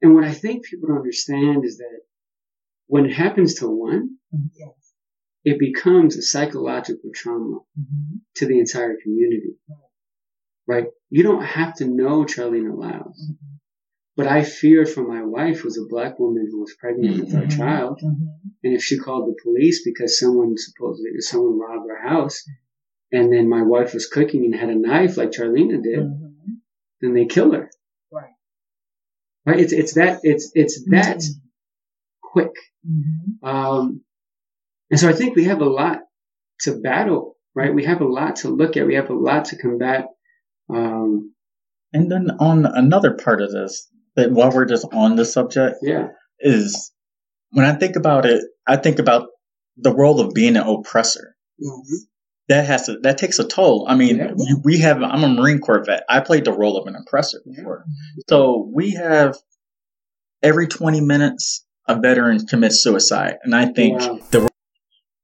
And what I think people don't understand is that when it happens to one, Yes. it becomes a psychological trauma Mhm. to the entire community. Right? You don't have to know Charlene Lyles. Mhm. But I feared for my wife, who's a black woman who was pregnant with our child. And if she called the police because someone supposedly someone robbed her house, and then my wife was cooking and had a knife like Charleena did, then they kill her. Right. It's it's that it's it's that quick. Mhm. Um, and so I think we have a lot to battle. Right? We have a lot to look at. We have a lot to combat. Um, and then on another part of this, that while we're just on the subject, yeah. is when I think about it, I think about the role of being an oppressor. Yes. That has to that takes a toll. I mean, Yeah. we have. I'm a Marine Corps vet. I played the role of an oppressor before, so we have every 20 minutes a veteran commits suicide, and I think Wow. the role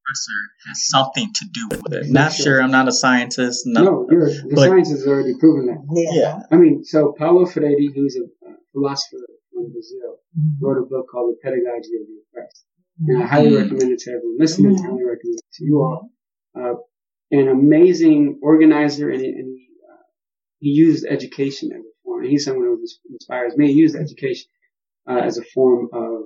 oppressor has something to do with it. Not sure. I'm not a scientist. No, No, you're, the but- science has already proven that. Yeah. yeah. I mean, so Paulo Freire, who's a uh, philosopher from Brazil, Mhm. wrote a book called The Pedagogy of the Oppressed. And I highly Mm. recommend it to everyone listening. I highly recommend it to you all. Uh, an amazing organizer, and, he- and he, uh, he used education as a form. And he's someone who inspires me. He used education uh, as a form of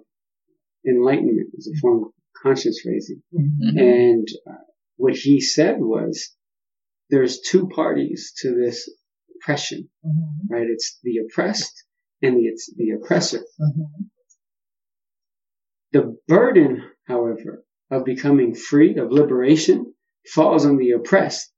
enlightenment, as a form of conscience raising. Mhm. Mhm. And uh, what he said was, there's two parties to this oppression, Mhm. right? It's the oppressed and the, it's the oppressor. Mhm. The burden, however, of becoming free, of liberation, falls on the oppressed.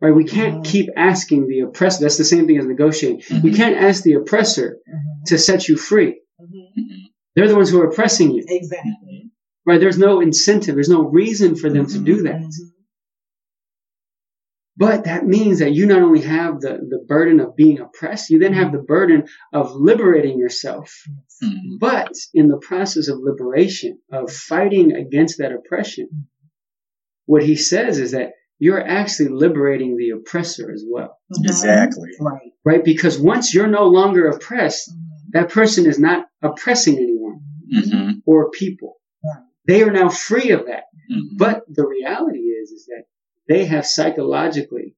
Right? We can't Mhm. keep asking the oppressor. That's the same thing as negotiating. We Mhm. can't ask the oppressor Mhm. to set you free. Mhm. Mhm. They're the ones who are oppressing you. Exactly. Right? There's no incentive. There's no reason for them to do that. Mhm. But that means that you not only have the, the burden of being oppressed, you then have the burden of liberating yourself. But in the process of liberation, of fighting against that oppression, what he says is that you're actually liberating the oppressor as well. Mhm. Exactly. Right. Right? Because once you're no longer oppressed, Mhm. that person is not oppressing anyone Mhm. or people. Right. They are now free of that. Mhm. But the reality is, is that they have psychologically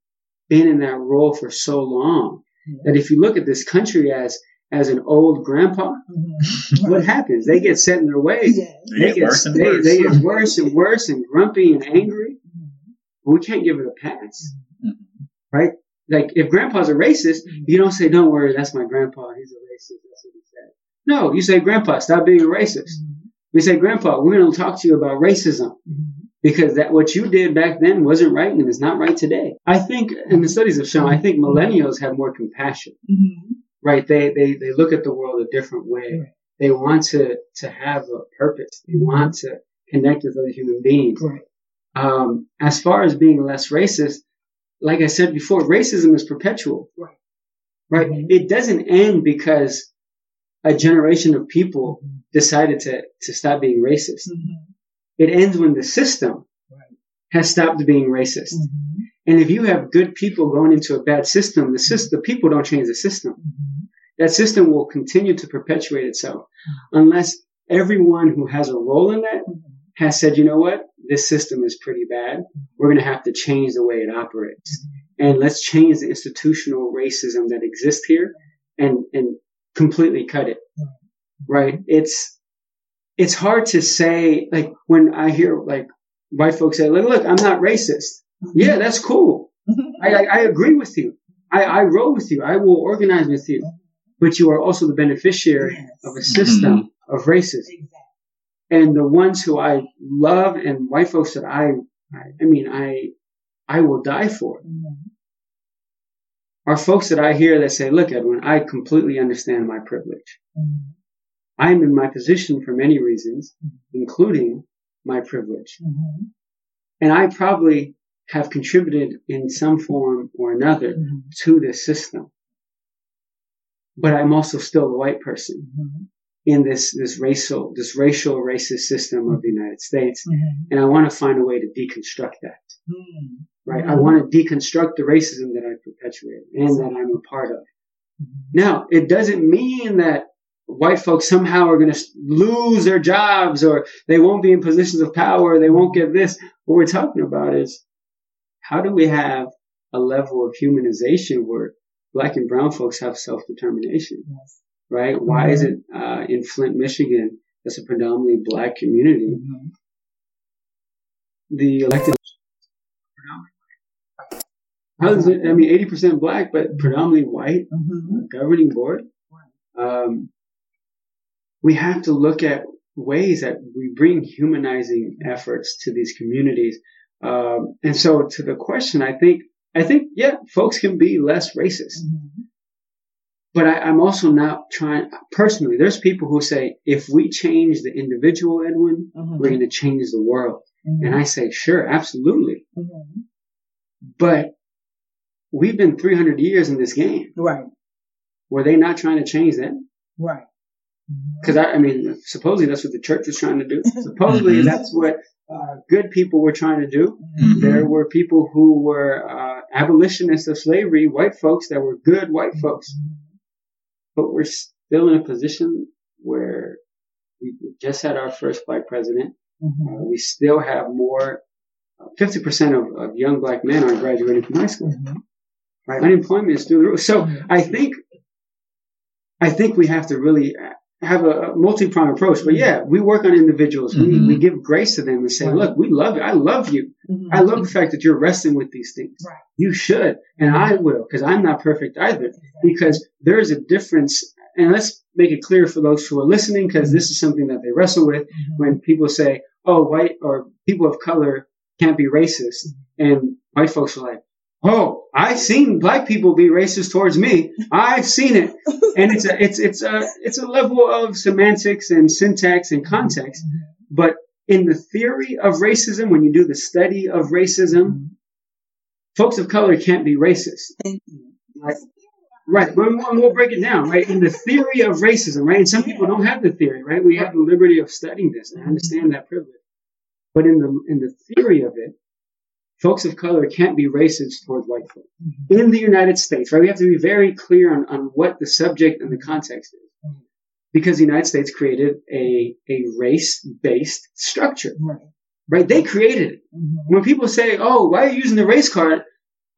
been in that role for so long that if you look at this country as as an old grandpa, Mhm. what happens? They get set in their ways. Yes. They get worse and they, worse. they get worse and worse and grumpy and angry. Mhm. We can't give it a pass, Mhm. right? Like if grandpa's a racist, you don't say, "Don't worry, that's my grandpa. He's a racist." That's what he said. No, you say, "Grandpa, stop being a racist." Mhm. We say, "Grandpa, we're going to talk to you about racism." Because that what you did back then wasn't right and is not right today. I think, and the studies have shown, I think millennials have more compassion. Right? They they they look at the world a different way. Right. They want to to have a purpose. They want to connect with other human beings. Right. Um, as far as being less racist, like I said before, racism is perpetual. Right. Right. Mhm. It doesn't end because a generation of people decided to, to stop being racist. It ends when the system has stopped being racist. And if you have good people going into a bad system, the system, the people don't change the system. Mm-hmm. That system will continue to perpetuate itself unless everyone who has a role in that mm-hmm. has said, you know what, this system is pretty bad. We're going to have to change the way it operates. Mm-hmm. And let's change the institutional racism that exists here and, and completely cut it. Right? It's, it's hard to say, like, when I hear, like, white folks say, look, look, I'm not racist. Yeah, that's cool. I, I, I agree with you. I, I roll with you. I will organize with you. But you are also the beneficiary of a system mm-hmm. of racism. And the ones who I love and white folks that I, I, I mean, I, I will die for mm-hmm. are folks that I hear that say, look, Edwin, I completely understand my privilege. Mm-hmm. I'm in my position for many reasons, including my privilege. And I probably have contributed in some form or another mm-hmm. to this system. But I'm also still a white person mm-hmm. in this, this racial, this racial racist system of the United States. Mm-hmm. And I want to find a way to deconstruct that. Right? I want to deconstruct the racism that I perpetuate and that I'm a part of. Now, it doesn't mean that white folks somehow are going to lose their jobs or they won't be in positions of power. They won't get this. What we're talking about is how do we have a level of humanization where black and brown folks have self-determination? Right? Why is it, uh, in Flint, Michigan, that's a predominantly black community, the elected how is it? I mean, eighty percent black, but predominantly white governing board. Um, we have to look at ways that we bring humanizing efforts to these communities. Um, and so, to the question, I think, I think, yeah, folks can be less racist. But I, I'm also not trying, personally, there's people who say, if we change the individual, Edwin, we're going to change the world. And I say, sure, absolutely. But we've been 300 years in this game. Right. Were they not trying to change that? Right. Because I, I mean, supposedly that's what the church was trying to do. Supposedly Mhm. that's what uh, good people were trying to do. Mhm. There were people who were uh, abolitionists of slavery, white folks that were good white folks, but we're still in a position where we just had our first black president. Uh, we still have more. Fifty percent of, of young black men aren't graduating from high school. Right? Unemployment is through the roof. So I think, I think we have to really have a multi-pronged approach. But mm-hmm. yeah, we work on individuals. We, Mhm. we give grace to them and say, look, we love you. I love you. Mm-hmm. I love the fact that you're wrestling with these things. Right. You should, and mm-hmm. I will, because I'm not perfect either. Because there is a difference, and let's make it clear for those who are listening, because this is something that they wrestle with when people say, "Oh, white or people of color can't be racist," and white folks are like, "Oh, I've seen black people be racist towards me. I've seen it," and it's a it's it's a it's a level of semantics and syntax and context, but in the theory of racism, when you do the study of racism, folks of color can't be racist. Right. Right. We'll, we'll break it down, right? In the theory of racism, right? And some people don't have the theory, right? We have the liberty of studying this, and I understand that privilege. But in the in the theory of it, folks of color can't be racist towards white folks mm-hmm. in the United States, right? We have to be very clear on, on what the subject and the context is. Mm-hmm. Because the United States created a, a race-based structure, Right. right? They created it. Mm-hmm. When people say, oh, why are you using the race card?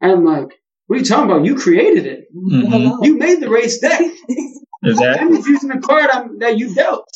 I'm like, what are you talking about? You created it. Mhm. You made the race deck. Exactly. I'm just using the card I'm, that you dealt.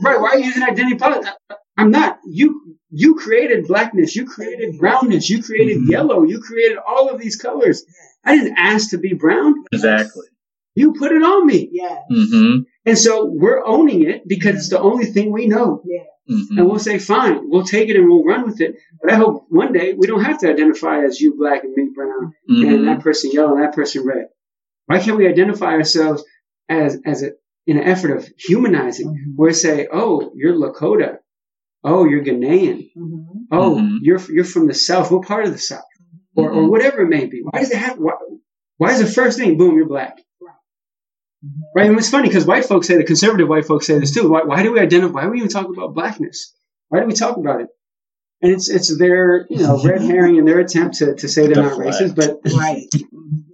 Right? Why are you using identity politics? I'm not. You you created blackness. You created brownness. You created Mhm. yellow. You created all of these colors. I didn't ask to be brown. Exactly. You put it on me. Yeah. Mm-hmm. And so we're owning it because it's the only thing we know. Yeah. Mm-hmm. And we'll say, fine, we'll take it and we'll run with it. But I hope one day we don't have to identify as you black and me brown and Mm-hmm. that person yellow and that person red. Why can't we identify ourselves as as a in an effort of humanizing, Mhm. where we say, "Oh, you're Lakota. Oh, you're Ghanaian. Mhm. Oh, Mhm. you're you're from the South. What part of the South, or or Mhm. whatever it may be? Why does it have? Why, why is the first thing? Boom, you're black. Right. Right? And it's funny because white folks say, the conservative white folks say this too. Why, why do we identify? Why do we even talk about blackness? Why do we talk about it? And it's it's their you know red herring and their attempt to, to say they're not racist, but Right.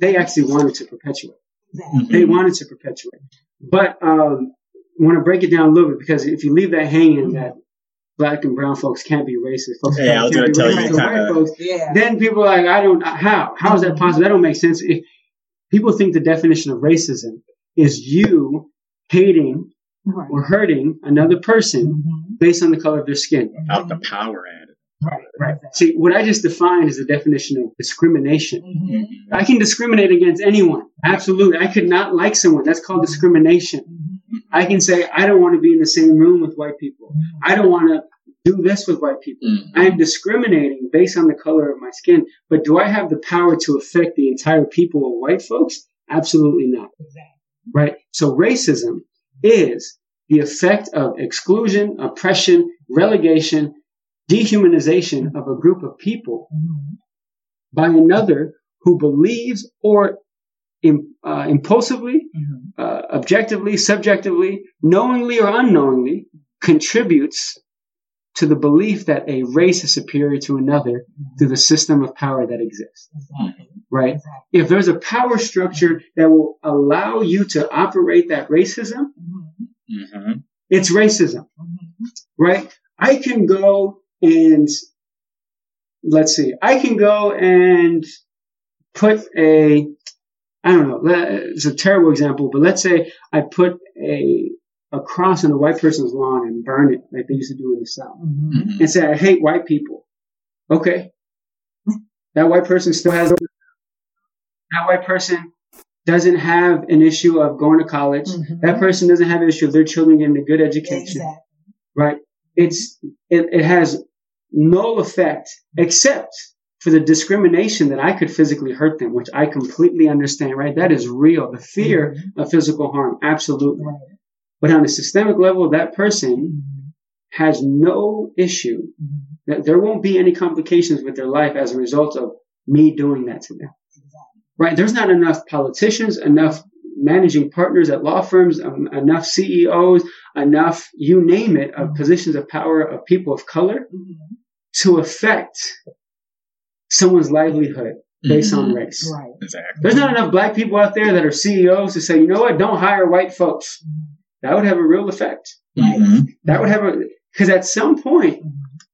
they actually wanted to perpetuate. Exactly. They wanted to perpetuate. But um, I want to break it down a little bit because if you leave that hanging that black and brown folks can't be racist, folks Yeah, I was can't gonna be tell racist you white kinda- folks, Yeah. then people are like, I don't, how? How is that possible? That don't make sense. If people think the definition of racism is you hating Right. or hurting another person Mhm. based on the color of their skin. Out the power added. Right. Right. See, what I just defined is the definition of discrimination. Mhm. I can discriminate against anyone. Absolutely. I could not like someone. That's called discrimination. Mhm. I can say, I don't want to be in the same room with white people. I don't want to do this with white people. Mhm. I am discriminating based on the color of my skin. But do I have the power to affect the entire people of white folks? Absolutely not. Exactly. Right? So racism is the effect of exclusion, oppression, relegation, dehumanization of a group of people Mhm. by another who believes or uh, impulsively, Mhm. uh, objectively, subjectively, knowingly or unknowingly contributes to the belief that a race is superior to another through the system of power that exists. Exactly. Right? Exactly. If there's a power structure that will allow you to operate that racism, Mhm. Mm-hmm. it's racism. Mhm. right? I can go and let's see, I can go and put a, I don't know, it's a terrible example, but let's say I put a a cross on a white person's lawn and burn it like they used to do in the South, Mhm. and say I hate white people. Okay, that white person still has that white person doesn't have an issue of going to college. Mhm. That person doesn't have an issue of their children getting a good education Exactly. right? It's it, it has no effect except for the discrimination that I could physically hurt them, which I completely understand, right? That is real. The fear of physical harm, absolutely. Right. But on a systemic level, that person Mhm. has no issue Mhm. that there won't be any complications with their life as a result of me doing that to them. Exactly. Right? There's not enough politicians, enough managing partners at law firms, um, enough CEOs, enough you name it of positions of power of people of color Mhm. to affect someone's livelihood based on race. Right. Exactly. There's not enough black people out there that are CEOs to say, you know what, don't hire white folks. Mhm. That would have a real effect. Mhm. That would have a, because at some point,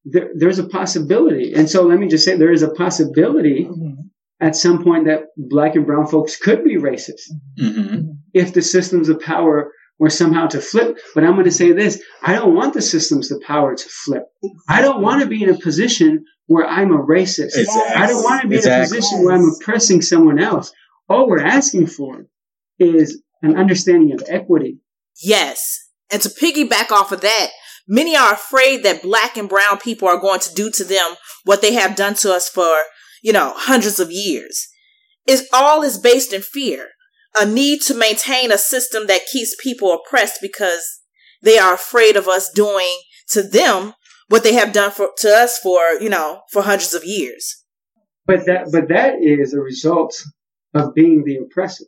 there, there's a possibility. And so let me just say, there is a possibility Mhm. at some point that black and brown folks could be racist Mhm. if the systems of power were somehow to flip. But I'm going to say this I don't want the systems the power to flip. I don't want to be in a position where I'm a racist. Exactly. I don't want to be in a position where I'm oppressing someone else. All we're asking for is an understanding of equity. Yes. And to piggyback off of that, many are afraid that black and brown people are going to do to them what they have done to us for, you know, hundreds of years. It's all is based in fear. A need to maintain a system that keeps people oppressed because they are afraid of us doing to them what they have done for to us for, you know, for hundreds of years. But that, but that is a result of being the oppressor,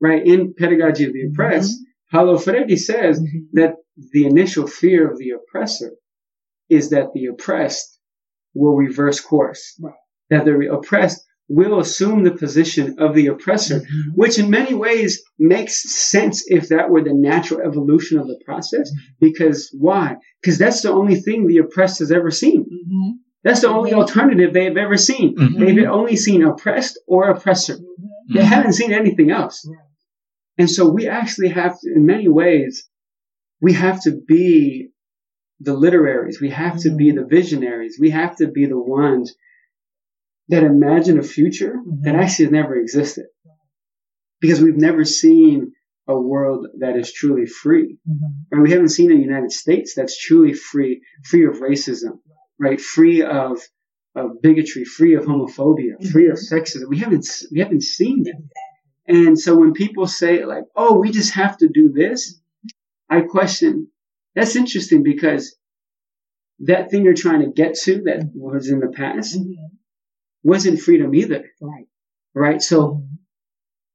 right? In Pedagogy of the Oppressed, Paulo Freire says Mhm. that the initial fear of the oppressor is that the oppressed will reverse course. Right. That the oppressed will assume the position of the oppressor, Mhm. which in many ways makes sense if that were the natural evolution of the process. Because why? Because that's the only thing the oppressed has ever seen. Mhm. That's the only Mhm. alternative they've ever seen. Mhm. They've only seen oppressed or oppressor. Mhm. They haven't seen anything else. And so we actually have to, in many ways, we have to be the literaries. We have to be the visionaries. We have to be the ones that imagine a future that Mhm. actually has never existed. Because we've never seen a world that is truly free. Mhm. And we haven't seen a United States that's truly free, free of racism, right? Free of, of bigotry, free of homophobia, free of sexism. We haven't, we haven't seen that. And so when people say like, oh, we just have to do this, I question, that's interesting because that thing you're trying to get to that was in the past Mhm. Wasn't freedom either, Right. right? So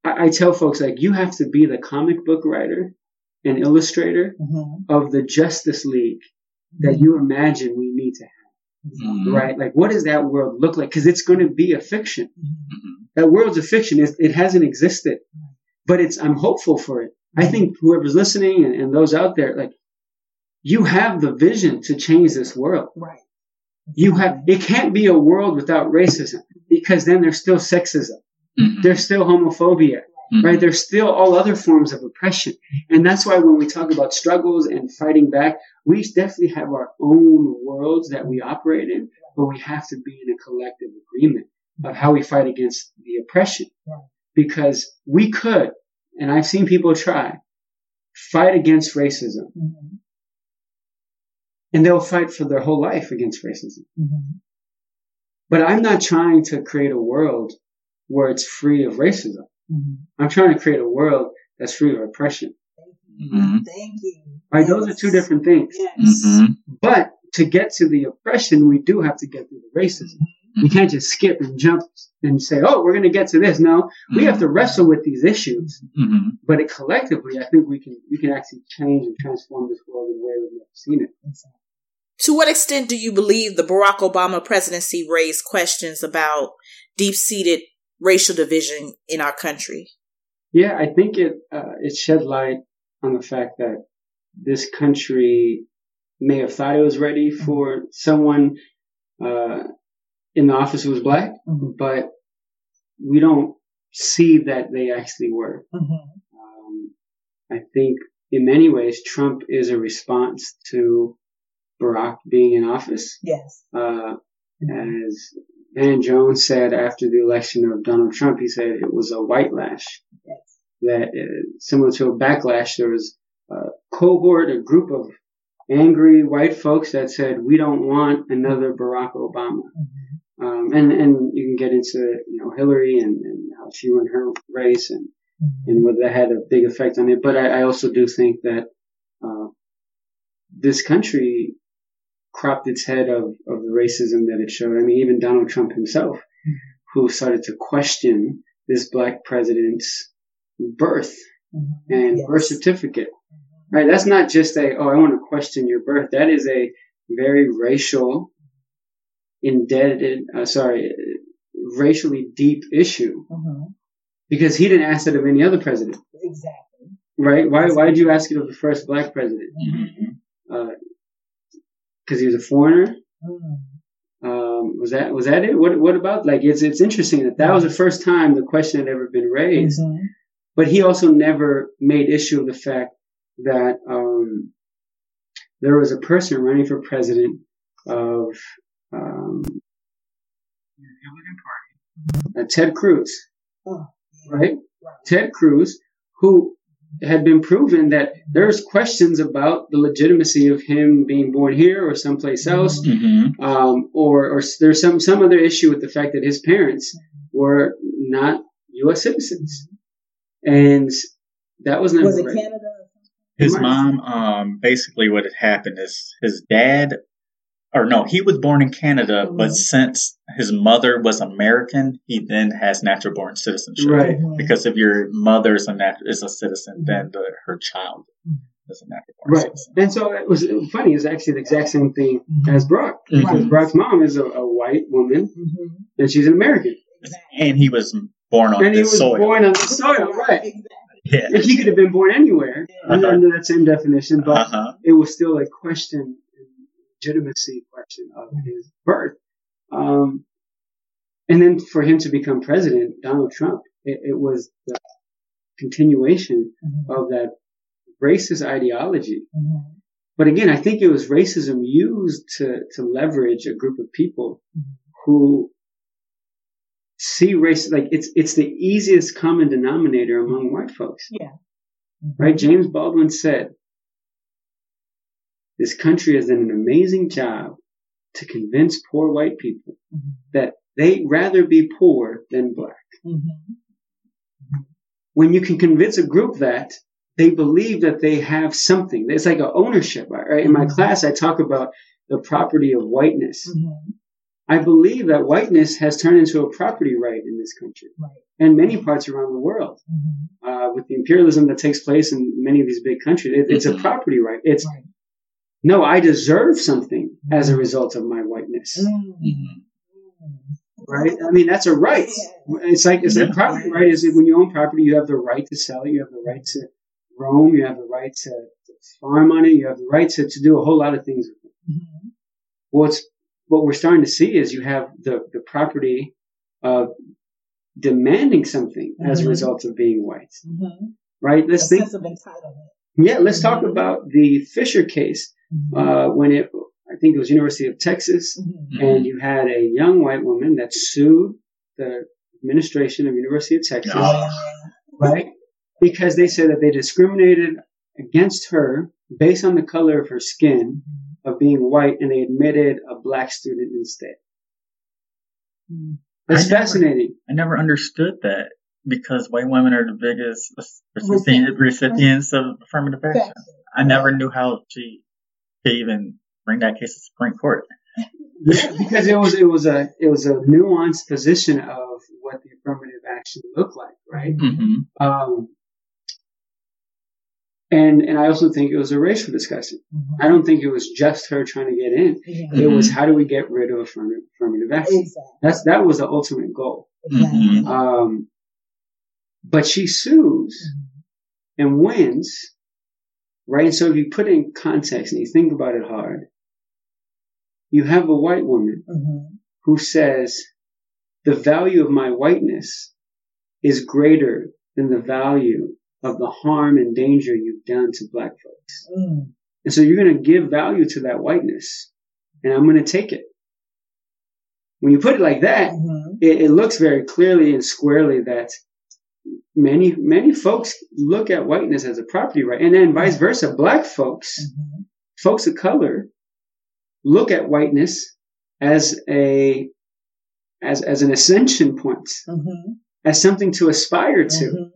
I, I tell folks like you have to be the comic book writer and illustrator Mhm. of the Justice League that you imagine we need to have, Mhm. right? Like, what does that world look like? Because it's going to be a fiction. Mhm. That world's a fiction. It, it hasn't existed, but it's. I'm hopeful for it. I think whoever's listening and, and those out there, like, you have the vision to change this world. Right. You have. It can't be a world without racism because then there's still sexism. Mhm. There's still homophobia. Mhm. right? There's still all other forms of oppression. And that's why when we talk about struggles and fighting back, we definitely have our own worlds that we operate in, but we have to be in a collective agreement of how we fight against the oppression. Because we could, and I've seen people try, fight against racism, Mhm. And they'll fight for their whole life against racism. Mhm. But I'm not trying to create a world where it's free of racism. Mhm. I'm trying to create a world that's free of oppression. Mhm. Thank you. Right? Those are two different things. Yes. Mhm. But to get to the oppression, we do have to get through the racism. We can't just skip and jump and say, "Oh, we're going to get to this." No, we have to wrestle with these issues. Mhm. But it collectively, I think we can we can actually change and transform this world in a way we've never seen it. To what extent do you believe the Barack Obama presidency raised questions about deep seated racial division in our country? Yeah, I think it uh, it shed light on the fact that this country may have thought it was ready for someone uh, in the office who was black, but we don't see that they actually were. Um, I think in many ways, Trump is a response to Barack being in office. Yes. Uh, as Van Jones said after the election of Donald Trump, he said it was a white lash. Yes. That uh, similar to a backlash, there was a cohort, a group of angry white folks that said, we don't want another Barack Obama. Um, and, and you can get into, you know, Hillary and, and how she won her race and, and whether that had a big effect on it. But I, I also do think that, uh, this country cropped its head of, of the racism that it showed. I mean, even Donald Trump himself, mm-hmm. who started to question this black president's birth mm-hmm. and birth certificate. Mm-hmm. Right? That's not just a, oh, I want to question your birth. That is a very racial, indebted, uh, sorry, racially deep issue because he didn't ask it of any other president. Exactly. Right? Why, why did you ask it of the first black president? Mhm. Uh, cause he was a foreigner? Um, was that, was that it? What, what about, like, it's, it's interesting that that was the first time the question had ever been raised. But he also never made issue of the fact that um, there was a person running for president of um, the Republican Party, uh, Ted Cruz, Oh, right? Ted Cruz, who had been proven that there's questions about the legitimacy of him being born here or someplace else, Mhm. um, or, or there's some some other issue with the fact that his parents were not U.S. citizens, and that was never Was it right. Canada? His mom, um, basically what had happened is his dad, or no, he was born in Canada, but Mhm. since his mother was American, he then has natural born citizenship. Right. Because if your mother is a nat- is a citizen, then the, her child is a natural born Right. citizen. And so it was funny. It's actually the exact same thing as Barack. Mhm. Because Barack's mom is a, a white woman and she's an American. And he was born on and he was soil. born on the soil, right. yeah. And he could have been born anywhere under, Uh-huh. under that same definition, but Uh-huh. it was still a question, legitimacy question of his birth. Um, and then for him to become president, Donald Trump, it, it was the continuation mm-hmm. of that racist ideology. Mm-hmm. But again, I think it was racism used to, to leverage a group of people mm-hmm. who see race like it's it's the easiest common denominator among white folks. Yeah. Right? James Baldwin said, This country has done an amazing job to convince poor white people that they'd rather be poor than black. When you can convince a group that they believe that they have something, it's like an ownership, right? In my class, I talk about the property of whiteness. I believe that whiteness has turned into a property right in this country Right. and many parts around the world. Mm-hmm. Uh, with the imperialism that takes place in many of these big countries, it, it's a Mhm. property right. It's Right. No, I deserve something as a result of my whiteness, Mhm. right? I mean, that's a right. It's like it's like property right. Is it when you own property, you have the right to sell it. You have the right to roam. You have the right to, to farm on it. You have the right to, to do a whole lot of things. Mm-hmm. What's what we're starting to see is you have the the property of demanding something as a Mhm. result of being white, Mm-hmm. right? A Let's think. sense of entitlement. Yeah, let's talk about the Fisher case Mm-hmm. uh, when it. I think it was University of Texas, Mm-hmm. and you had a young white woman that sued the administration of University of Texas, Oh. right? Because they said that they discriminated against her based on the color of her skin of being white, and they admitted a black student instead. Mhm. It's I never- fascinating. I never understood that because white women are the biggest recipient, recipients of affirmative action. I never knew how she could even bring that case to Supreme Court. Yeah, because it was it was a it was a nuanced position of what the affirmative action looked like, right? Mm-hmm. Um, and and I also think it was a racial discussion. Mhm. I don't think it was just her trying to get in. Yeah. It was how do we get rid of affirmative, affirmative action? Exactly. That's that was the ultimate goal. Exactly. Mhm. Um, but she sues Mhm. and wins, right? And so if you put it in context and you think about it hard, you have a white woman Mhm. who says the value of my whiteness is greater than the value of the harm and danger you've done to black folks. Mm. And so you're going to give value to that whiteness and I'm going to take it. When you put it like that, Mhm. it, it looks very clearly and squarely that many, many folks look at whiteness as a property right. And then vice versa, black folks, Mhm. folks of color look at whiteness as a, as, as an ascension point, Mhm. as something to aspire to, Mhm.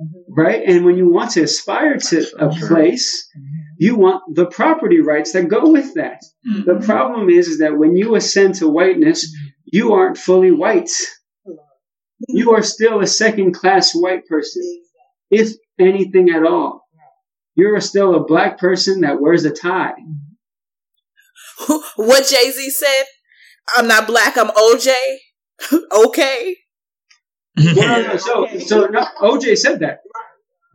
Mhm. right? And when you want to aspire to a place, Mhm. you want the property rights that go with that. The Mm-hmm. problem is, is that when you ascend to whiteness, you aren't fully white. You are still a second class white person, if anything at all. You're still a black person that wears a tie. what Jay Z said. I'm not black. I'm OJ. okay. No, no, no. So, so no, OJ said that.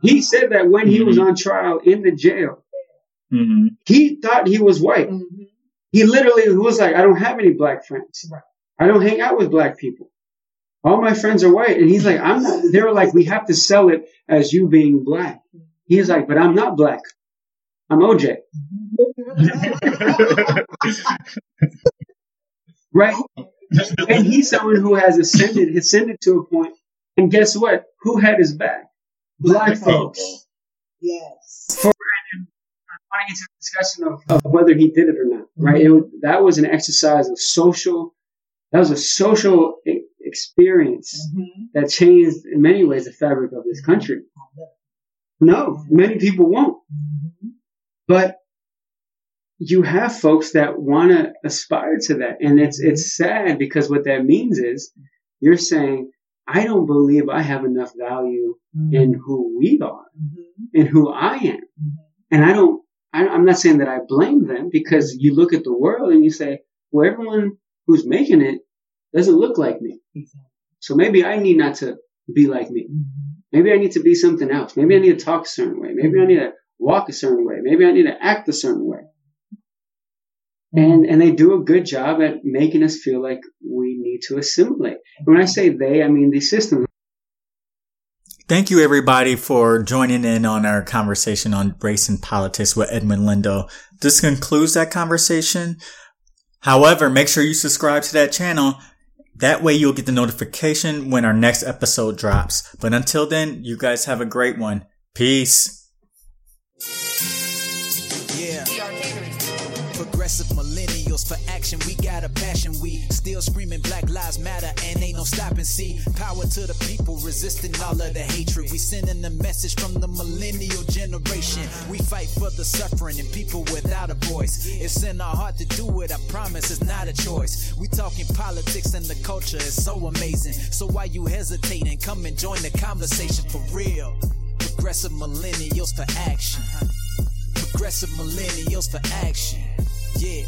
He said that when he was on trial in the jail, hmm he thought he was white. Mhm. He literally was like, I don't have any black friends. Right. I don't hang out with black people. All my friends are white. And he's like, I'm not, they were like, we have to sell it as you being black. He's like, but I'm not black. I'm OJ. Right? and he's someone who has ascended, ascended to a point. And guess what? Who had his back? Black folks. Yes. I want to get to the discussion of, of whether he did it or not, right? Mm-hmm. It, that was an exercise of social, that was a social experience Mhm. that changed in many ways the fabric of this country. No, many people won't. Mhm. But you have folks that want to aspire to that. And it's, it's sad because what that means is you're saying, I don't believe I have enough value in who we are and who I am. Mhm. And I don't, I, I'm not saying that I blame them because you look at the world and you say, well, everyone who's making it doesn't look like me. Exactly. So maybe I need not to be like me. Mhm. Maybe I need to be something else. Maybe I need to talk a certain way. Maybe I need to walk a certain way. Maybe I need to act a certain way. And, and they do a good job at making us feel like we need to assimilate. And when I say they, I mean the system. Thank you, everybody, for joining in on our conversation on race and politics with Edmund Lindo. This concludes that conversation. However, make sure you subscribe to that channel. That way you'll get the notification when our next episode drops. But until then, you guys have a great one. Peace. Yeah. Progressive millennials for action. We got a passion. We still screaming Black Lives Matter and ain't no stopping. See, power to the people resisting all of the hatred. We sending a message from the millennial generation. We fight for the suffering and people without a voice. It's in our heart to do it. I promise it's not a choice. We talking politics and the culture is so amazing. So why you hesitating? Come and join the conversation for real. Progressive millennials for action. Progressive millennials for action. Yeah.